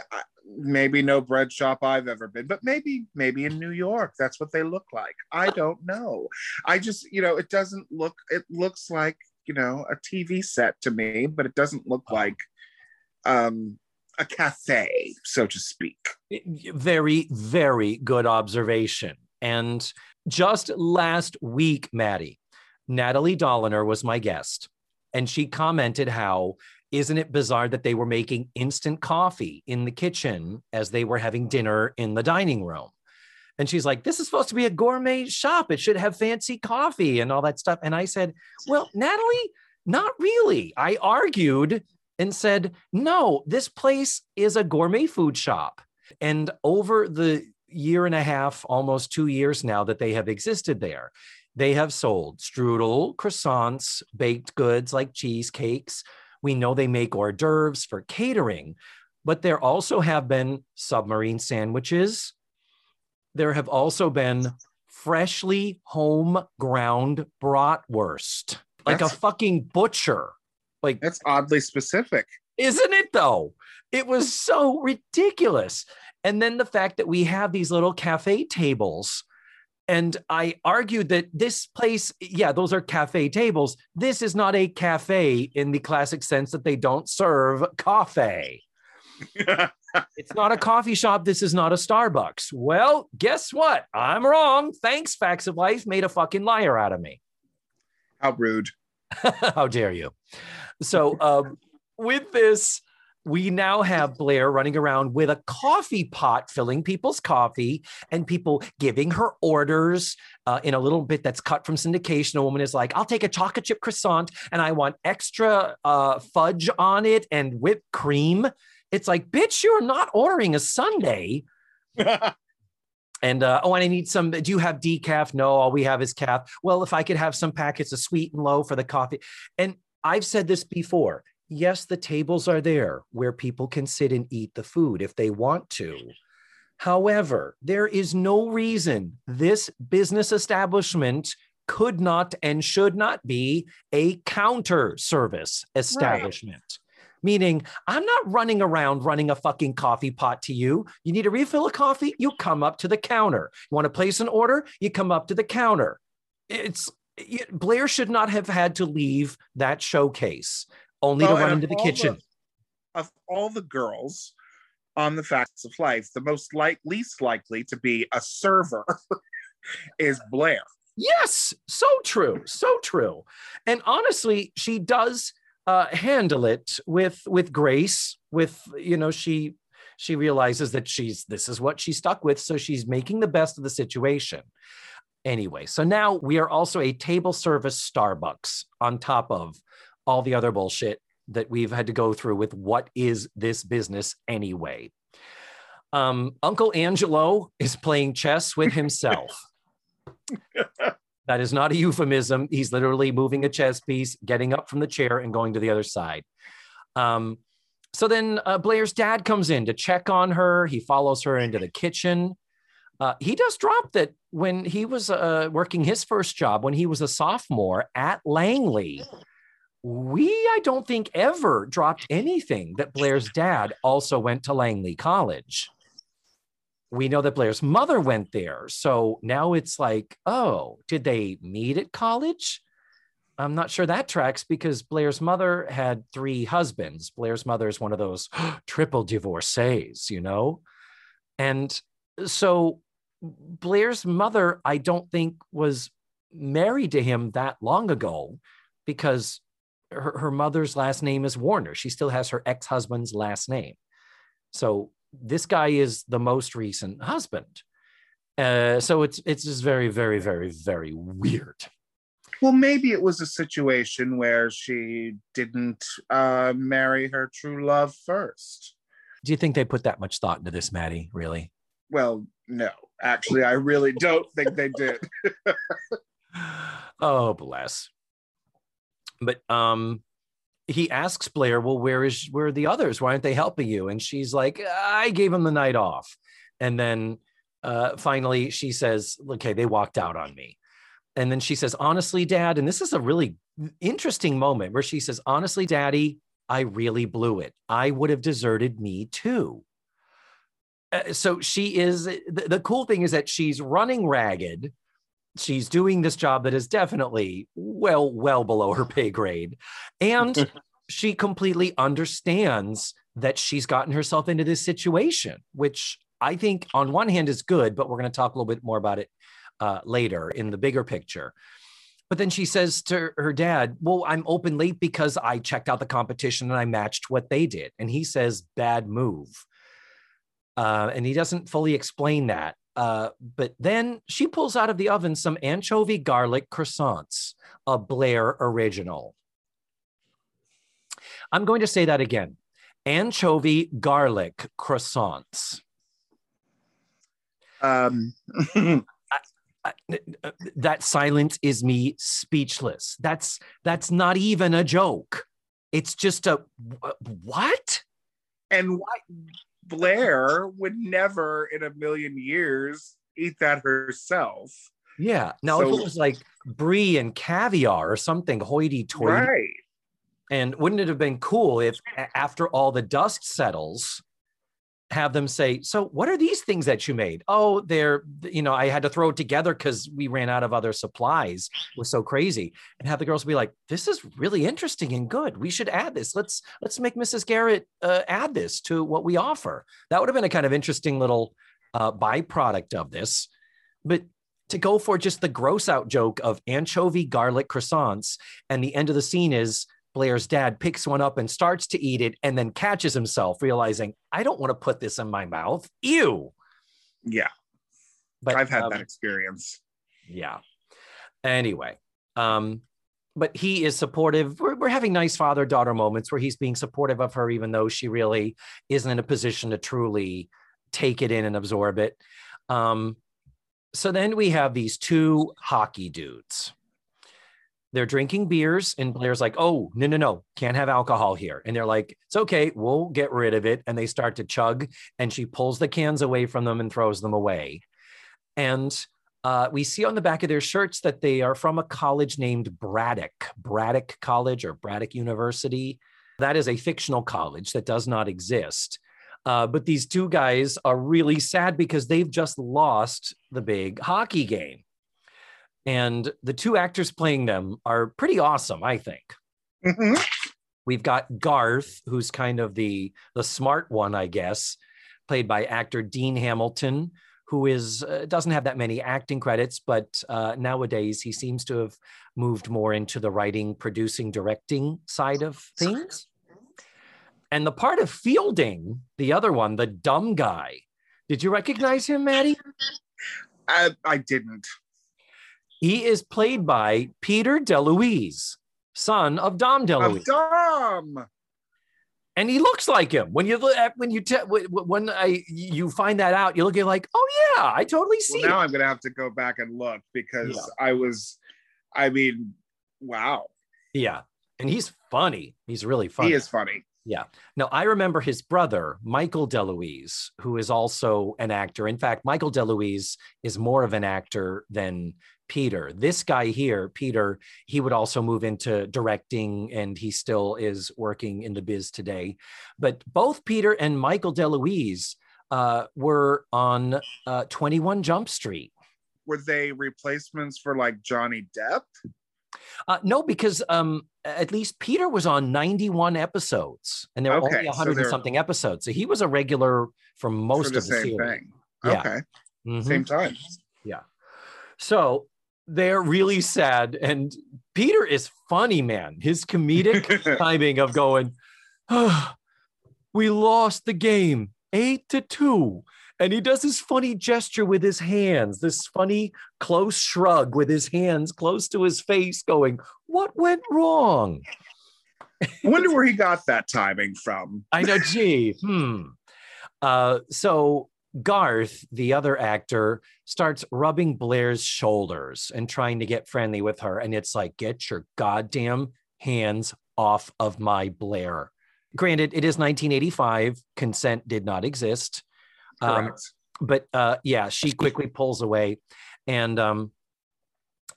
maybe no bread shop I've ever been, but maybe maybe in New York that's what they look like. I don't know. I just you know it doesn't look. It looks like you know a TV set to me, but it doesn't look like um a cafe, so to speak. Very very good observation. And just last week, Maddie, Natalie Dolliner was my guest, and she commented how isn't it bizarre that they were making instant coffee in the kitchen as they were having dinner in the dining room? And she's like, This is supposed to be a gourmet shop. It should have fancy coffee and all that stuff. And I said, Well, Natalie, not really. I argued and said, No, this place is a gourmet food shop. And over the year and a half, almost two years now that they have existed there, they have sold strudel, croissants, baked goods like cheesecakes. We know they make hors d'oeuvres for catering, but there also have been submarine sandwiches. There have also been freshly home ground bratwurst, like That's- a fucking butcher. Like, That's oddly specific. isn't it though? It was so ridiculous. And then the fact that we have these little cafe tables. And I argued that this place, yeah, those are cafe tables. This is not a cafe in the classic sense that they don't serve coffee. It's not a coffee shop. This is not a Starbucks. Well, guess what? I'm wrong. Thanks, Facts of Life made a fucking liar out of me. How rude. How dare you? So, um, with this, we now have Blair running around with a coffee pot filling people's coffee and people giving her orders uh, in a little bit that's cut from syndication. A woman is like, I'll take a chocolate chip croissant and I want extra uh, fudge on it and whipped cream. It's like, bitch, you're not ordering a sundae. And uh, oh, and I need some. Do you have decaf? No, all we have is calf. Well, if I could have some packets of sweet and low for the coffee. And I've said this before. Yes, the tables are there where people can sit and eat the food if they want to. However, there is no reason this business establishment could not and should not be a counter service establishment. Meaning, I'm not running around running a fucking coffee pot to you. You need a refill of coffee, you come up to the counter. You want to place an order, you come up to the counter. It's it- Blair should not have had to leave that showcase only Well, to run into the kitchen. of all the girls on the facts of life, the most like least likely to be a server is Blair. Yes, so true, so true. And honestly, she does uh, handle it with with grace. With you know, she she realizes that she's this is what she's stuck with, so she's making the best of the situation. Anyway, so now we are also a table service Starbucks on top of all the other bullshit that we've had to go through with what is this business anyway. Um, Uncle Angelo is playing chess with himself. That is not a euphemism. He's literally moving a chess piece, getting up from the chair, and going to the other side. Um, so then uh, Blair's dad comes in to check on her. He follows her into the kitchen. Uh, he does drop that when he was uh, working his first job, when he was a sophomore at Langley. We, I don't think, ever dropped anything that Blair's dad also went to Langley College we know that Blair's mother went there. So now it's like, oh, did they meet at college? I'm not sure that tracks because Blair's mother had three husbands. Blair's mother is one of those triple divorcees, you know? And so Blair's mother, I don't think was married to him that long ago because her, her mother's last name is Warner. She still has her ex husband's last name. So this guy is the most recent husband. Uh, so it's it's just very, very, very, very weird. Well, maybe it was a situation where she didn't uh, marry her true love first. Do you think they put that much thought into this, Maddie? Really? Well, no, actually, I really don't think they did. oh, bless. But um, he asks Blair, "Well, where is where are the others? Why aren't they helping you?" And she's like, "I gave them the night off." And then uh, finally, she says, "Okay, they walked out on me." And then she says, "Honestly, Dad," and this is a really interesting moment where she says, "Honestly, Daddy, I really blew it. I would have deserted me too." Uh, so she is. The, the cool thing is that she's running ragged she's doing this job that is definitely well well below her pay grade. And she completely understands that she's gotten herself into this situation which i think on one hand is good but we're going to talk a little bit more about it uh, later in the bigger picture. But then she says to her dad well i'm open late because i checked out the competition and i matched what they did. And he says bad move. Uh, and he doesn't fully explain that uh, but then she pulls out of the oven some anchovy garlic croissants, a Blair original. I'm going to say that again anchovy garlic croissants. Um, that silence is me speechless. That's that's not even a joke. It's just a what? And why Blair would never in a million years eat that herself. Yeah. Now so, if it was like brie and caviar or something hoity-toity. Right. And wouldn't it have been cool if after all the dust settles, have them say, So, what are these things that you made? Oh, they're, you know, I had to throw it together because we ran out of other supplies. It was so crazy. And have the girls be like, This is really interesting and good. We should add this. Let's, let's make Mrs. Garrett uh, add this to what we offer. That would have been a kind of interesting little uh, byproduct of this. But to go for just the gross out joke of anchovy garlic croissants, and the end of the scene is Blair's dad picks one up and starts to eat it and then catches himself, realizing, I don't want to put this in my mouth. Ew. Yeah. But I've had um, that experience. Yeah. Anyway, um, but he is supportive. We're, we're having nice father daughter moments where he's being supportive of her, even though she really isn't in a position to truly take it in and absorb it. Um, so then we have these two hockey dudes they're drinking beers and Blair's like, "Oh, no, no, no, can't have alcohol here." And they're like, "It's okay, we'll get rid of it." And they start to chug, and she pulls the cans away from them and throws them away. And uh, we see on the back of their shirts that they are from a college named Braddock, Braddock College or Braddock University. That is a fictional college that does not exist. Uh, but these two guys are really sad because they've just lost the big hockey game and the two actors playing them are pretty awesome, I think. Mm-hmm. We've got Garth, who's kind of the the smart one, I guess, played by actor Dean Hamilton, who is uh, doesn't have that many acting credits, but uh, nowadays he seems to have moved more into the writing, producing, directing side of things. And the part of Fielding, the other one, the dumb guy, did you recognize him, Maddie? I, I didn't. He is played by Peter DeLuise, son of Dom DeLuise. Of Dom. And he looks like him. When you look at when you te- when I you find that out, you look at like, oh yeah, I totally see. Well, now I'm gonna have to go back and look because yeah. I was, I mean, wow. Yeah, and he's funny. He's really funny. He is funny. Yeah. Now I remember his brother, Michael DeLuise, who is also an actor. In fact, Michael DeLuise is more of an actor than Peter. This guy here, Peter, he would also move into directing and he still is working in the biz today. But both Peter and Michael DeLuise uh, were on uh, 21 Jump Street. Were they replacements for like Johnny Depp? Uh, no, because um, at least Peter was on 91 episodes and there were okay, only 100 so and something episodes. So he was a regular for most for the of the same series. thing. Yeah. Okay. Mm-hmm. Same time. Yeah. So they're really sad. And Peter is funny, man. His comedic timing of going, oh, we lost the game eight to two. And he does this funny gesture with his hands, this funny close shrug with his hands close to his face, going, What went wrong? Wonder where he got that timing from. I know, gee. Hmm. Uh, so Garth, the other actor, starts rubbing Blair's shoulders and trying to get friendly with her. And it's like, get your goddamn hands off of my Blair. Granted, it is 1985. Consent did not exist. Um, but uh, yeah, she quickly pulls away. And um,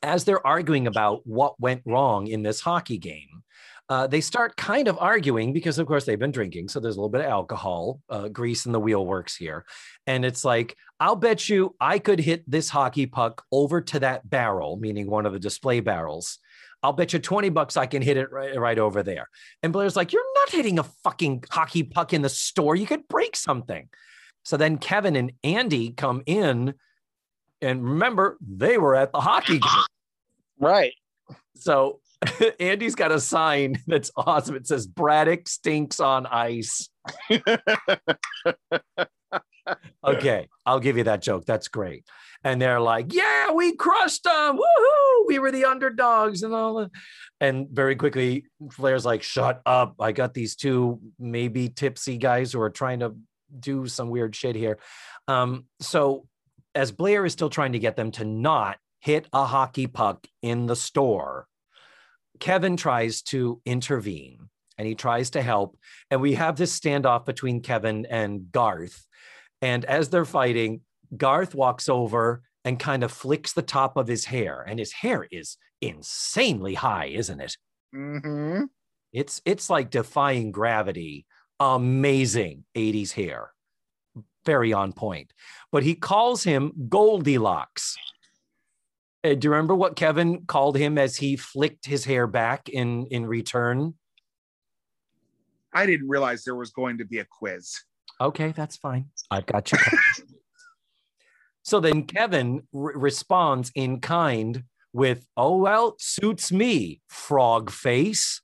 as they're arguing about what went wrong in this hockey game, uh, they start kind of arguing because, of course, they've been drinking. So there's a little bit of alcohol, uh, grease in the wheel works here. And it's like, I'll bet you I could hit this hockey puck over to that barrel, meaning one of the display barrels. I'll bet you 20 bucks I can hit it right, right over there. And Blair's like, You're not hitting a fucking hockey puck in the store. You could break something. So then Kevin and Andy come in. And remember, they were at the hockey game. Right. So Andy's got a sign that's awesome. It says Braddock stinks on ice. okay, I'll give you that joke. That's great. And they're like, yeah, we crushed them. Woohoo! We were the underdogs and all that. And very quickly, Blair's like, shut up. I got these two maybe tipsy guys who are trying to do some weird shit here. Um, so as Blair is still trying to get them to not hit a hockey puck in the store, Kevin tries to intervene and he tries to help. And we have this standoff between Kevin and Garth. And as they're fighting, Garth walks over and kind of flicks the top of his hair. And his hair is insanely high, isn't it? Mm-hmm. It's it's like defying gravity. Amazing 80s hair. Very on point. But he calls him Goldilocks. Uh, do you remember what Kevin called him as he flicked his hair back in in return? I didn't realize there was going to be a quiz. Okay, that's fine. I've got you. so then Kevin re- responds in kind with, "Oh well, suits me, frog face."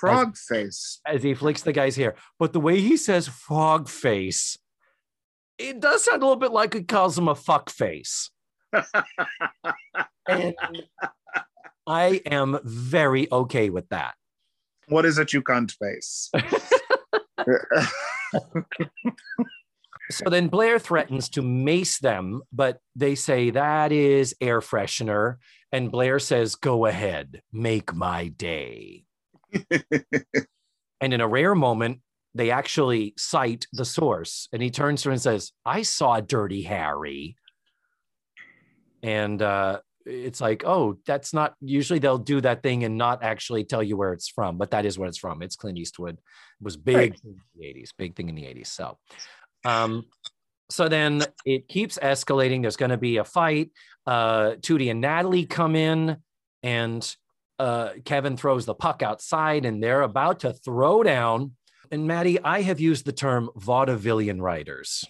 Frog as, face. As he flicks the guy's hair, but the way he says "frog face," it does sound a little bit like he calls him a fuck face. And I am very okay with that. What is it, you cunt face? so then Blair threatens to mace them, but they say that is air freshener. And Blair says, Go ahead, make my day. and in a rare moment, they actually cite the source. And he turns to her and says, I saw Dirty Harry. And uh, it's like, oh, that's not usually they'll do that thing and not actually tell you where it's from, but that is where it's from. It's Clint Eastwood. It was big right. in the 80s, big thing in the 80s. So um, so then it keeps escalating. There's going to be a fight. Uh, Tootie and Natalie come in, and uh, Kevin throws the puck outside, and they're about to throw down. And Maddie, I have used the term vaudevillian writers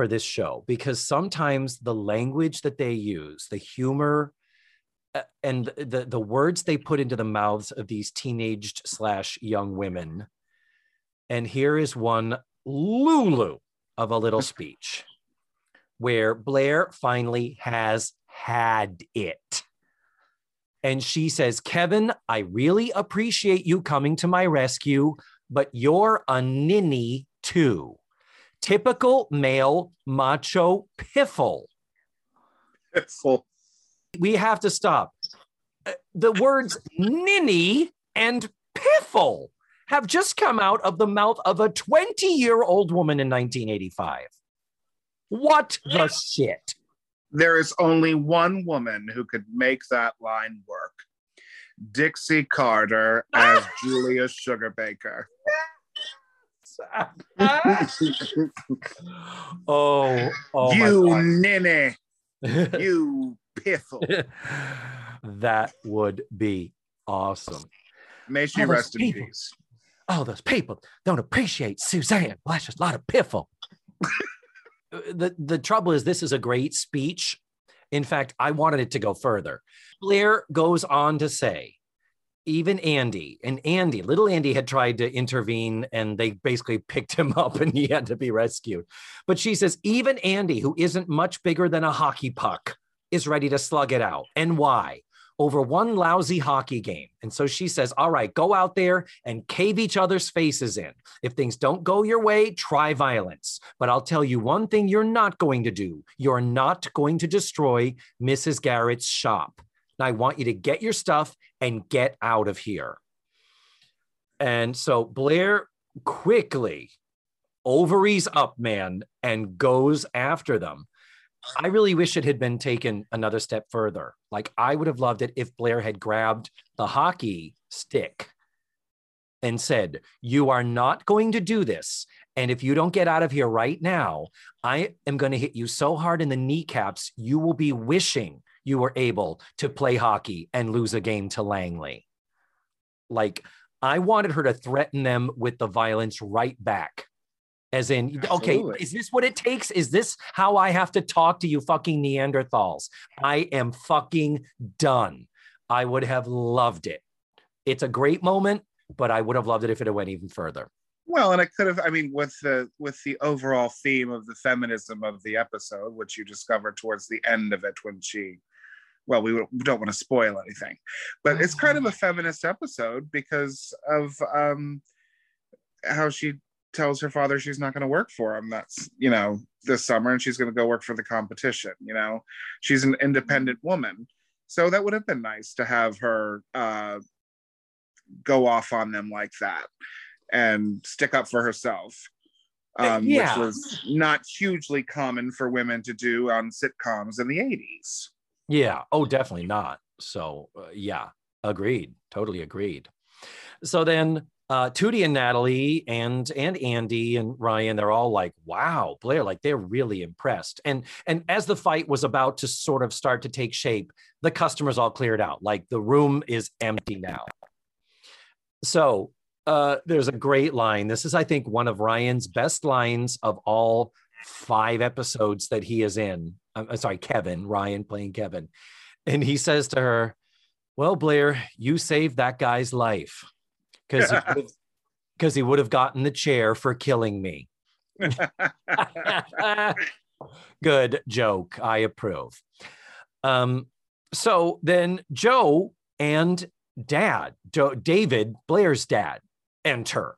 for this show because sometimes the language that they use, the humor, uh, and the the words they put into the mouths of these teenaged slash young women. And here is one Lulu of a little speech where Blair finally has had it. And she says, Kevin, I really appreciate you coming to my rescue, but you're a ninny too. Typical male macho piffle. Piffle. We have to stop. Uh, the words ninny and piffle have just come out of the mouth of a 20 year old woman in 1985. What the shit? There is only one woman who could make that line work Dixie Carter as Julia Sugarbaker. oh, oh, you ninny, you piffle. that would be awesome. May she rest in peace oh, those people don't appreciate Suzanne. Well, that's just a lot of piffle. the, the trouble is, this is a great speech. In fact, I wanted it to go further. Blair goes on to say, even Andy and Andy, little Andy had tried to intervene and they basically picked him up and he had to be rescued. But she says, even Andy, who isn't much bigger than a hockey puck, is ready to slug it out. And why? over one lousy hockey game. And so she says, All right, go out there and cave each other's faces in. If things don't go your way, try violence. But I'll tell you one thing you're not going to do you're not going to destroy Mrs. Garrett's shop. And I want you to get your stuff and get out of here. And so Blair quickly ovaries up, man, and goes after them. I really wish it had been taken another step further. Like I would have loved it if Blair had grabbed the hockey stick and said, You are not going to do this. And if you don't get out of here right now, I am going to hit you so hard in the kneecaps, you will be wishing you were able to play hockey and lose a game to Langley. Like, I wanted her to threaten them with the violence right back. As in, Absolutely. okay, is this what it takes? Is this how I have to talk to you fucking Neanderthals? I am fucking done. I would have loved it. It's a great moment, but I would have loved it if it had went even further. Well, and I could have, I mean, with the with the overall theme of the feminism of the episode, which you discover towards the end of it when she well, we don't want to spoil anything, but it's kind of a feminist episode because of um, how she tells her father she's not going to work for him. That's you know this summer, and she's going to go work for the competition. You know, she's an independent woman, so that would have been nice to have her uh, go off on them like that and stick up for herself. Um, yeah. which was not hugely common for women to do on sitcoms in the 80s. Yeah. Oh, definitely not. So, uh, yeah, agreed. Totally agreed. So then uh, Tootie and Natalie and and Andy and Ryan, they're all like, "Wow, Blair!" Like they're really impressed. And and as the fight was about to sort of start to take shape, the customers all cleared out. Like the room is empty now. So uh, there's a great line. This is, I think, one of Ryan's best lines of all five episodes that he is in. I'm sorry, Kevin, Ryan playing Kevin. And he says to her, Well, Blair, you saved that guy's life because because he would have gotten the chair for killing me. Good joke. I approve. Um, so then Jo and dad, Jo, David, Blair's dad, enter.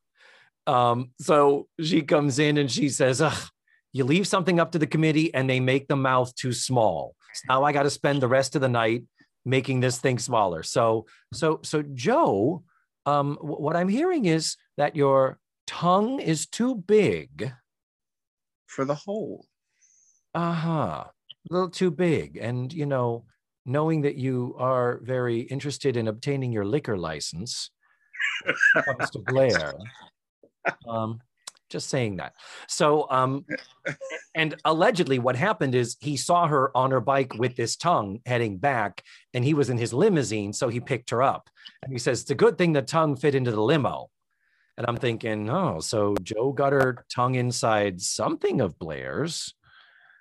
Um, so she comes in and she says, Ugh, you leave something up to the committee and they make the mouth too small. So now I got to spend the rest of the night making this thing smaller. So, so, so Jo, um, what I'm hearing is that your tongue is too big for the hole. Uh huh. A little too big. And, you know, knowing that you are very interested in obtaining your liquor license, comes to Blair. Um, just saying that. So, um, and allegedly, what happened is he saw her on her bike with this tongue heading back, and he was in his limousine, so he picked her up. And he says, "It's a good thing the tongue fit into the limo." And I'm thinking, oh, so Jo got her tongue inside something of Blair's.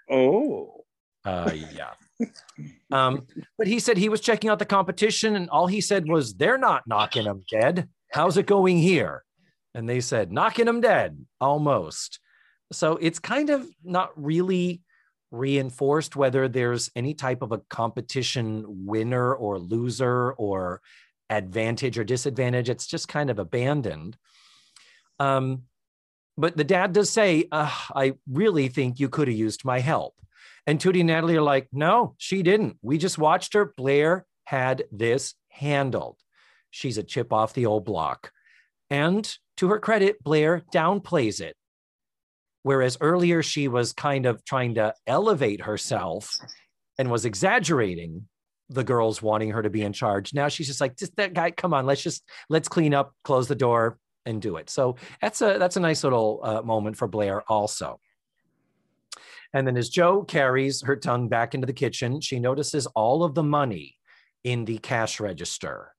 Oh, uh, yeah. Um, but he said he was checking out the competition, and all he said was, "They're not knocking him dead. How's it going here?" And they said, "Knocking him dead, almost." So it's kind of not really reinforced whether there's any type of a competition winner or loser or advantage or disadvantage. It's just kind of abandoned. Um, but the dad does say, "I really think you could have used my help." And Tootie and Natalie are like, no, she didn't. We just watched her. Blair had this handled. She's a chip off the old block. And to her credit, Blair downplays it. Whereas earlier she was kind of trying to elevate herself and was exaggerating the girls wanting her to be in charge. Now she's just like, just that guy, come on, let's just let's clean up, close the door, and do it. So that's a that's a nice little uh, moment for Blair also. And then as Jo carries her tongue back into the kitchen, she notices all of the money in the cash register,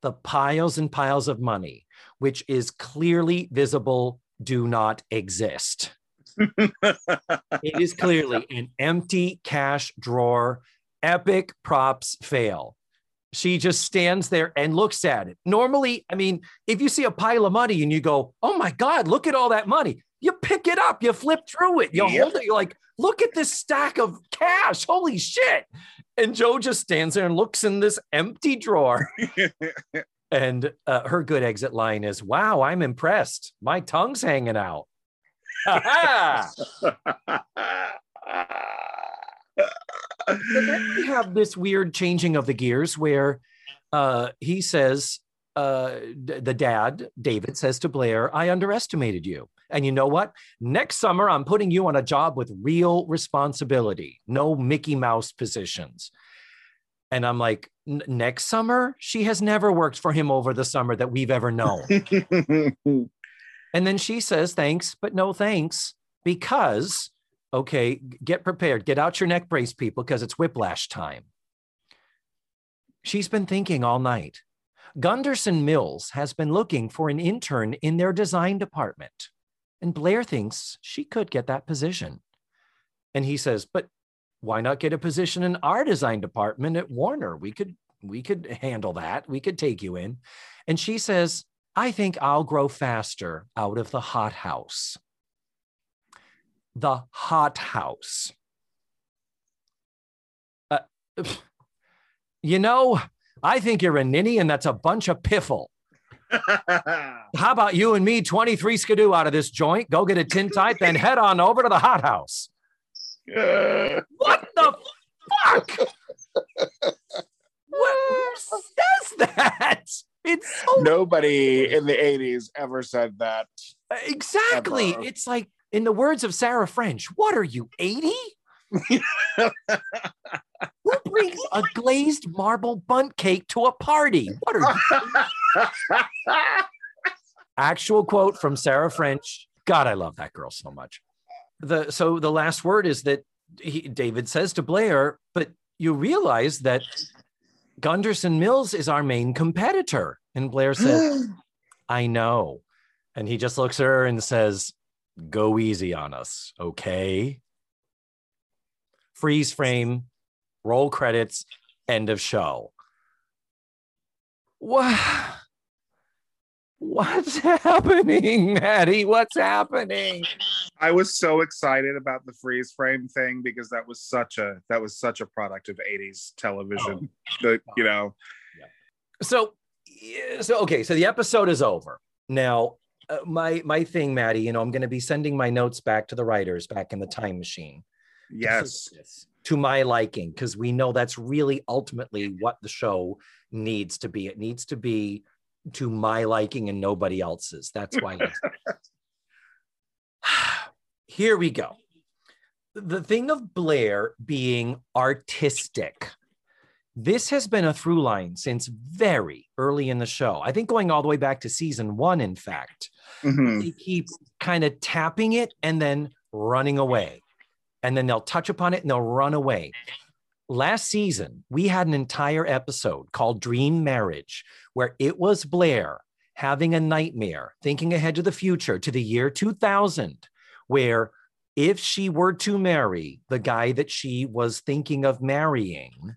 the piles and piles of money, which is clearly visible, do not exist. it is clearly an empty cash drawer. Epic props fail. She just stands there and looks at it. Normally, I mean, if you see a pile of money and you go, oh my God, look at all that money, you pick it up, you flip through it, you yep. hold it, you're like, look at this stack of cash. Holy shit. And Jo just stands there and looks in this empty drawer. and uh, her good exit line is, wow, I'm impressed. My tongue's hanging out. we have this weird changing of the gears where uh, he says, uh, the dad, David, says to Blair, I underestimated you. And you know what? Next summer, I'm putting you on a job with real responsibility, no Mickey Mouse positions. And I'm like, next summer? She has never worked for him over the summer that we've ever known. and then she says, thanks, but no thanks, because, okay, get prepared, get out your neck brace, people, because it's whiplash time. She's been thinking all night. Gunderson Mills has been looking for an intern in their design department. And Blair thinks she could get that position. And he says, but why not get a position in our design department at Warner? We could we could handle that. We could take you in. And she says, I think I'll grow faster out of the hot house. The hot house. Uh, you know, I think you're a ninny and that's a bunch of piffle. How about you and me, 23 skidoo out of this joint, go get a tintype, then head on over to the hot house. What the fuck? what, who says that? It's so Nobody in the 80s ever said that. exactly. Ever. It's like, in the words of Sarah French, what are you, 80? Who brings a glazed marble bundt cake to a party? What are you? Actual quote from Sarah French. God, I love that girl so much. The so the last word is that he, David says to Blair, but you realize that Gunderson Mills is our main competitor. And Blair says, I know. And he just looks at her and says, Go easy on us, okay? Freeze frame, roll credits, end of show. What? What's happening, Maddie? What's happening? I was so excited about the freeze frame thing because that was such a that was such a product of 80s television. The, you know, So, yeah, so okay, so the episode is over. Now, uh, my my thing, Maddie, you know, I'm going to be sending my notes back to the writers back in the time machine. yes. to my liking because we know that's really ultimately what the show needs to be. It needs to be to my liking and nobody else's. That's why. Here we go. The thing of Blair being artistic. This has been a through line since very early in the show. I think going all the way back to season one, in fact Mhm. they keep kind of tapping it and then running away. And then they'll touch upon it and they'll run away. Last season, we had an entire episode called Dream Marriage, where it was Blair having a nightmare, thinking ahead to the future, to the year 2000, where if she were to marry the guy that she was thinking of marrying,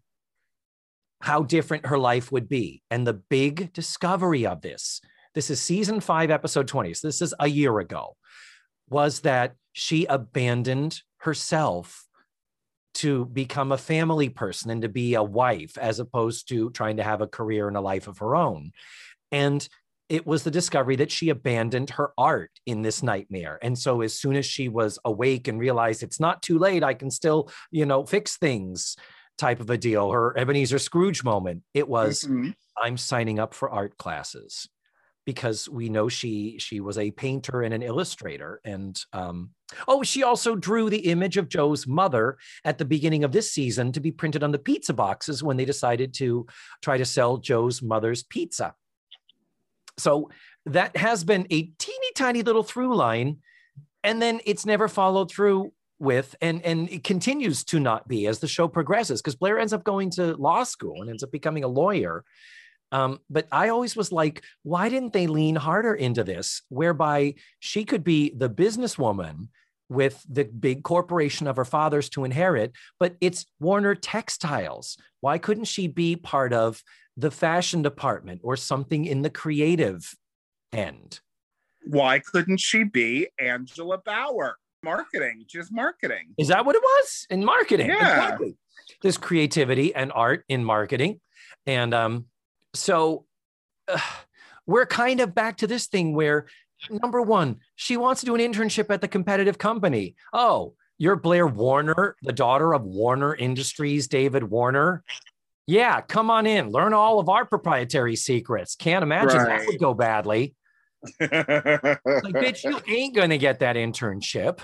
how different her life would be. And the big discovery of this this is season five, episode 20. So this is a year ago, was that she abandoned herself to become a family person and to be a wife as opposed to trying to have a career and a life of her own. And it was the discovery that she abandoned her art in this nightmare. And so as soon as she was awake and realized it's not too late, I can still, you know, fix things type of a deal, her Ebenezer Scrooge moment, it was Mhm. I'm signing up for art classes because we know she she was a painter and an illustrator and um oh she also drew the image of Jo's mother at the beginning of this season to be printed on the pizza boxes when they decided to try to sell Jo's mother's pizza so that has been a teeny tiny little through line and then it's never followed through with and and it continues to not be as the show progresses because Blair ends up going to law school and ends up becoming a lawyer. Um, but I always was like, why didn't they lean harder into this, whereby she could be the businesswoman with the big corporation of her father's to inherit, but it's Warner Textiles. Why couldn't she be part of the fashion department or something in the creative end? Why couldn't she be Angela Bower? Marketing, just marketing. Is that what it was in marketing? Yeah. Exactly. There's creativity and art in marketing. And um, so uh, we're kind of back to this thing where number one, she wants to do an internship at the competitive company. Oh, you're Blair Warner, the daughter of Warner Industries, David Warner. Yeah, come on in, learn all of our proprietary secrets. Can't imagine that would go badly. Like, bitch, you ain't gonna get that internship.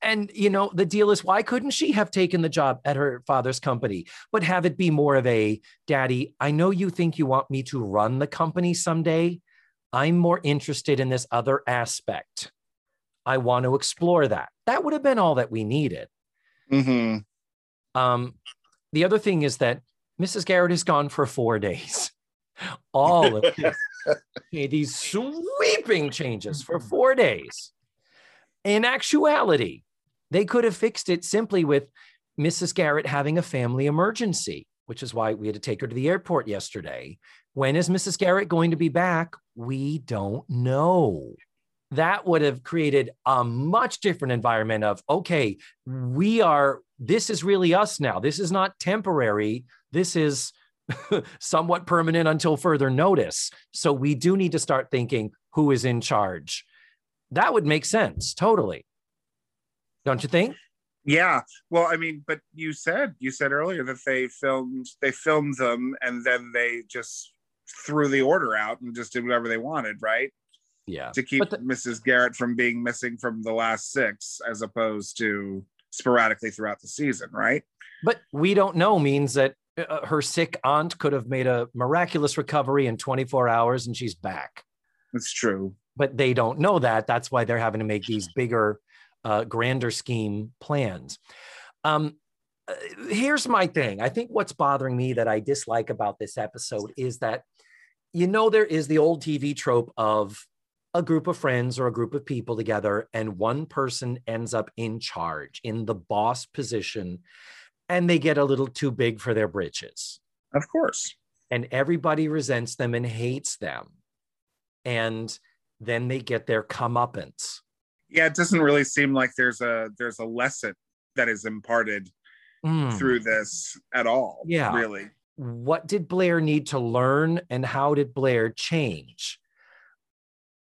and you know, the deal is why couldn't she have taken the job at her father's company, but have it be more of a daddy, I know you think you want me to run the company someday. I'm more interested in this other aspect. I want to explore that. That would have been all that we needed. Mm-hmm. Um, the other thing is that Mrs. Garrett is gone for four days. All of this, these sweeping changes for four days. In actuality, they could have fixed it simply with Mrs. Garrett having a family emergency, which is why we had to take her to the airport yesterday When is Mrs. Garrett going to be back? We don't know. That would have created a much different environment of, okay, we are, this is really us now. This is not temporary. This is somewhat permanent until further notice. So we do need to start thinking who is in charge. That would make sense, totally. Don't you think? Yeah. Well, I mean, but you said you said earlier that they filmed they filmed them and then they just threw the order out and just did whatever they wanted, right? Yeah. To keep the- Mrs. Garrett from being missing from the last six, as opposed to sporadically throughout the season, right? But we don't know means that uh, her sick aunt could have made a miraculous recovery in 24 hours and she's back. That's true. But they don't know that. That's why they're having to make these bigger, uh, grander scheme plans. Um, uh, here's my thing. I think what's bothering me that I dislike about this episode is that, you know, there is the old TV trope of a group of friends or a group of people together, and one person ends up in charge in the boss position, and they get a little too big for their britches. Of course. And everybody resents them and hates them. And then they get their comeuppance. Yeah, it doesn't really seem like there's a there's a lesson that is imparted mm. through this at all. Yeah. Really. What did Blair need to learn and how did Blair change?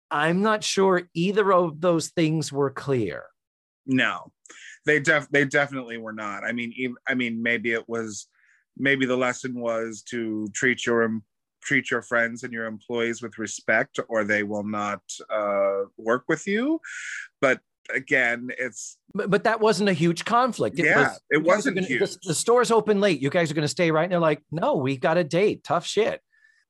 I'm not sure either of those things were clear. No, they def they definitely were not. I mean, even, I mean, maybe it was, maybe the lesson was to treat your treat your friends and your employees with respect, or they will not uh, work with you. But again, it's but, but that wasn't a huge conflict. It yeah, was, it wasn't gonna, huge. The, the store's open late. You guys are going to stay right. And they're like, no, we got a date. Tough shit.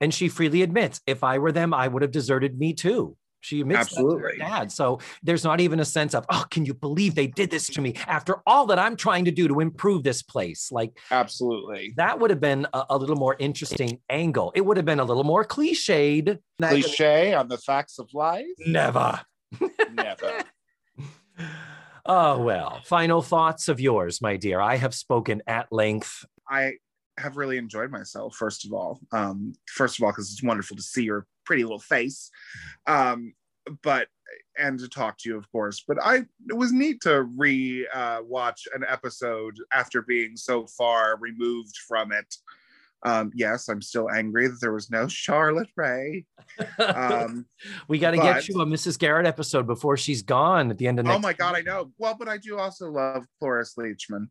And she freely admits, if I were them, I would have deserted me too. She admits absolutely dad. So there's not even a sense of, oh, can you believe they did this to me after all that I'm trying to do to improve this place? Like, absolutely. That would have been a, a little more interesting angle. It would have been a little more cliched. Cliche on the facts of life? Never. Never. Oh, well. Final thoughts of yours, my dear. I have spoken at length. I have really enjoyed myself, first of all. Um, first of all, because it's wonderful to see your pretty little face. Um, but and to talk to you, of course. But I it was neat to re uh, watch an episode after being so far removed from it. Um, yes, I'm still angry that there was no Charlotte Rae. Um, we got to get you a Mrs. Garrett episode before she's gone at the end of next. Oh my god, I know. Well, but I do also love Cloris Leachman.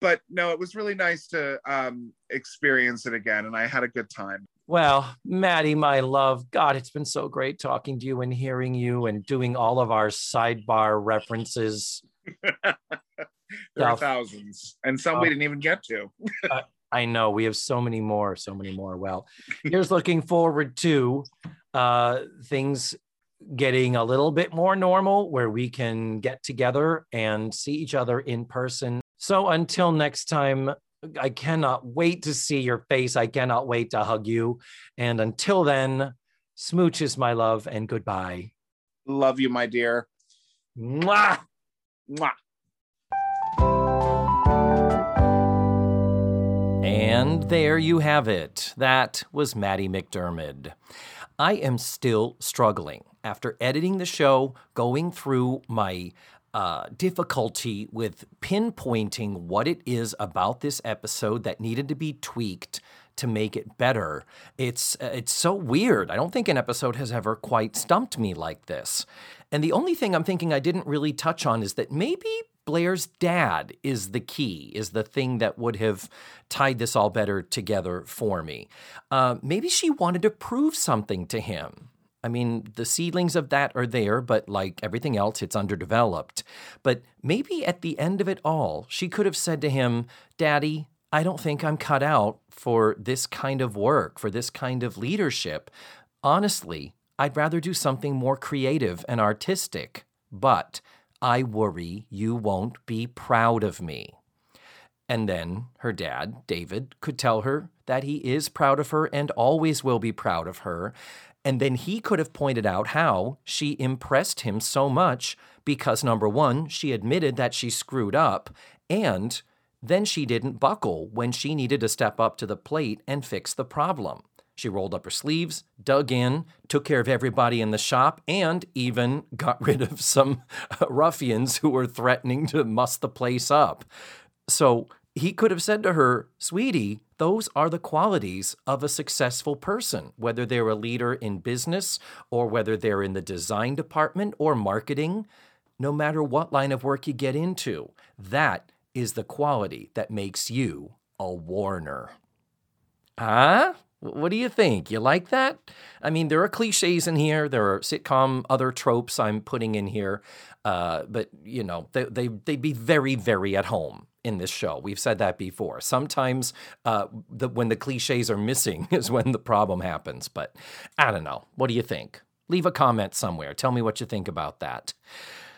But no, it was really nice to um, experience it again, and I had a good time. Well, Maddie, my love, God, it's been so great talking to you and hearing you and doing all of our sidebar references. there are thousands, and some uh, we didn't even get to. uh, I know we have so many more, so many more. Well, here's looking forward to uh, things getting a little bit more normal where we can get together and see each other in person. So until next time, I cannot wait to see your face. I cannot wait to hug you. And until then, smooches, my love, and goodbye. Love you, my dear. Mwah! Mwah. And there you have it. That was Maddie McDermid. I am still struggling after editing the show, going through my uh, difficulty with pinpointing what it is about this episode that needed to be tweaked to make it better. It's uh, it's so weird. I don't think an episode has ever quite stumped me like this. And the only thing I'm thinking I didn't really touch on is that maybe Blair's dad is the key, is the thing that would have tied this all better together for me. Uh, maybe she wanted to prove something to him. I mean, the seedlings of that are there, but like everything else, it's underdeveloped. But maybe at the end of it all, she could have said to him, Daddy, I don't think I'm cut out for this kind of work, for this kind of leadership. Honestly, I'd rather do something more creative and artistic, but I worry you won't be proud of me. And then her dad, David, could tell her that he is proud of her and always will be proud of her, and then he could have pointed out how she impressed him so much because, number one, she admitted that she screwed up, and then she didn't buckle when she needed to step up to the plate and fix the problem. She rolled up her sleeves, dug in, took care of everybody in the shop, and even got rid of some uh, ruffians who were threatening to muss the place up. So he could have said to her, Sweetie, those are the qualities of a successful person, whether they're a leader in business or whether they're in the design department or marketing. No matter what line of work you get into, that is the quality that makes you a Warner. Huh? What do you think? You like that? I mean, there are cliches in here. There are sitcom other tropes I'm putting in here, uh, but you know they they they'd be very very at home in this show. We've said that before. Sometimes uh, the, when the cliches are missing is when the problem happens. But I don't know. What do you think? Leave a comment somewhere. Tell me what you think about that.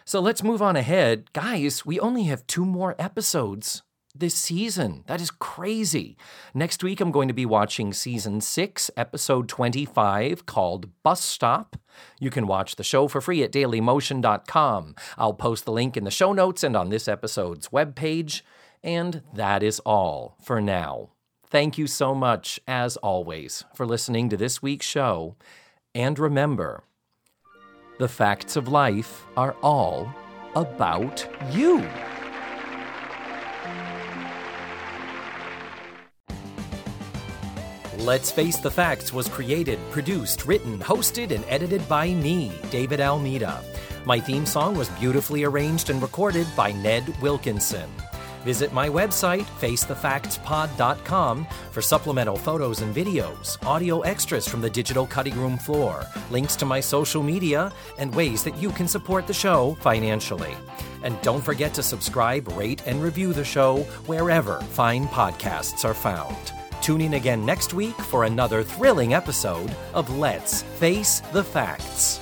So let's move on ahead. Guys, we only have two more episodes this season. That is crazy. Next week, I'm going to be watching season six, episode 25, called Bus Stop. You can watch the show for free at dailymotion.com. I'll post the link in the show notes and on this episode's webpage. And that is all for now. Thank you so much, as always, for listening to this week's show. And remember, the facts of life are all about you. Let's Face the Facts was created, produced, written, hosted, and edited by me, David Almeida. My theme song was beautifully arranged and recorded by Ned Wilkinson. Visit my website, facethefactspod.com, for supplemental photos and videos, audio extras from the digital cutting room floor, links to my social media, and ways that you can support the show financially. And don't forget to subscribe, rate, and review the show wherever fine podcasts are found. Tune in again next week for another thrilling episode of Let's Face the Facts.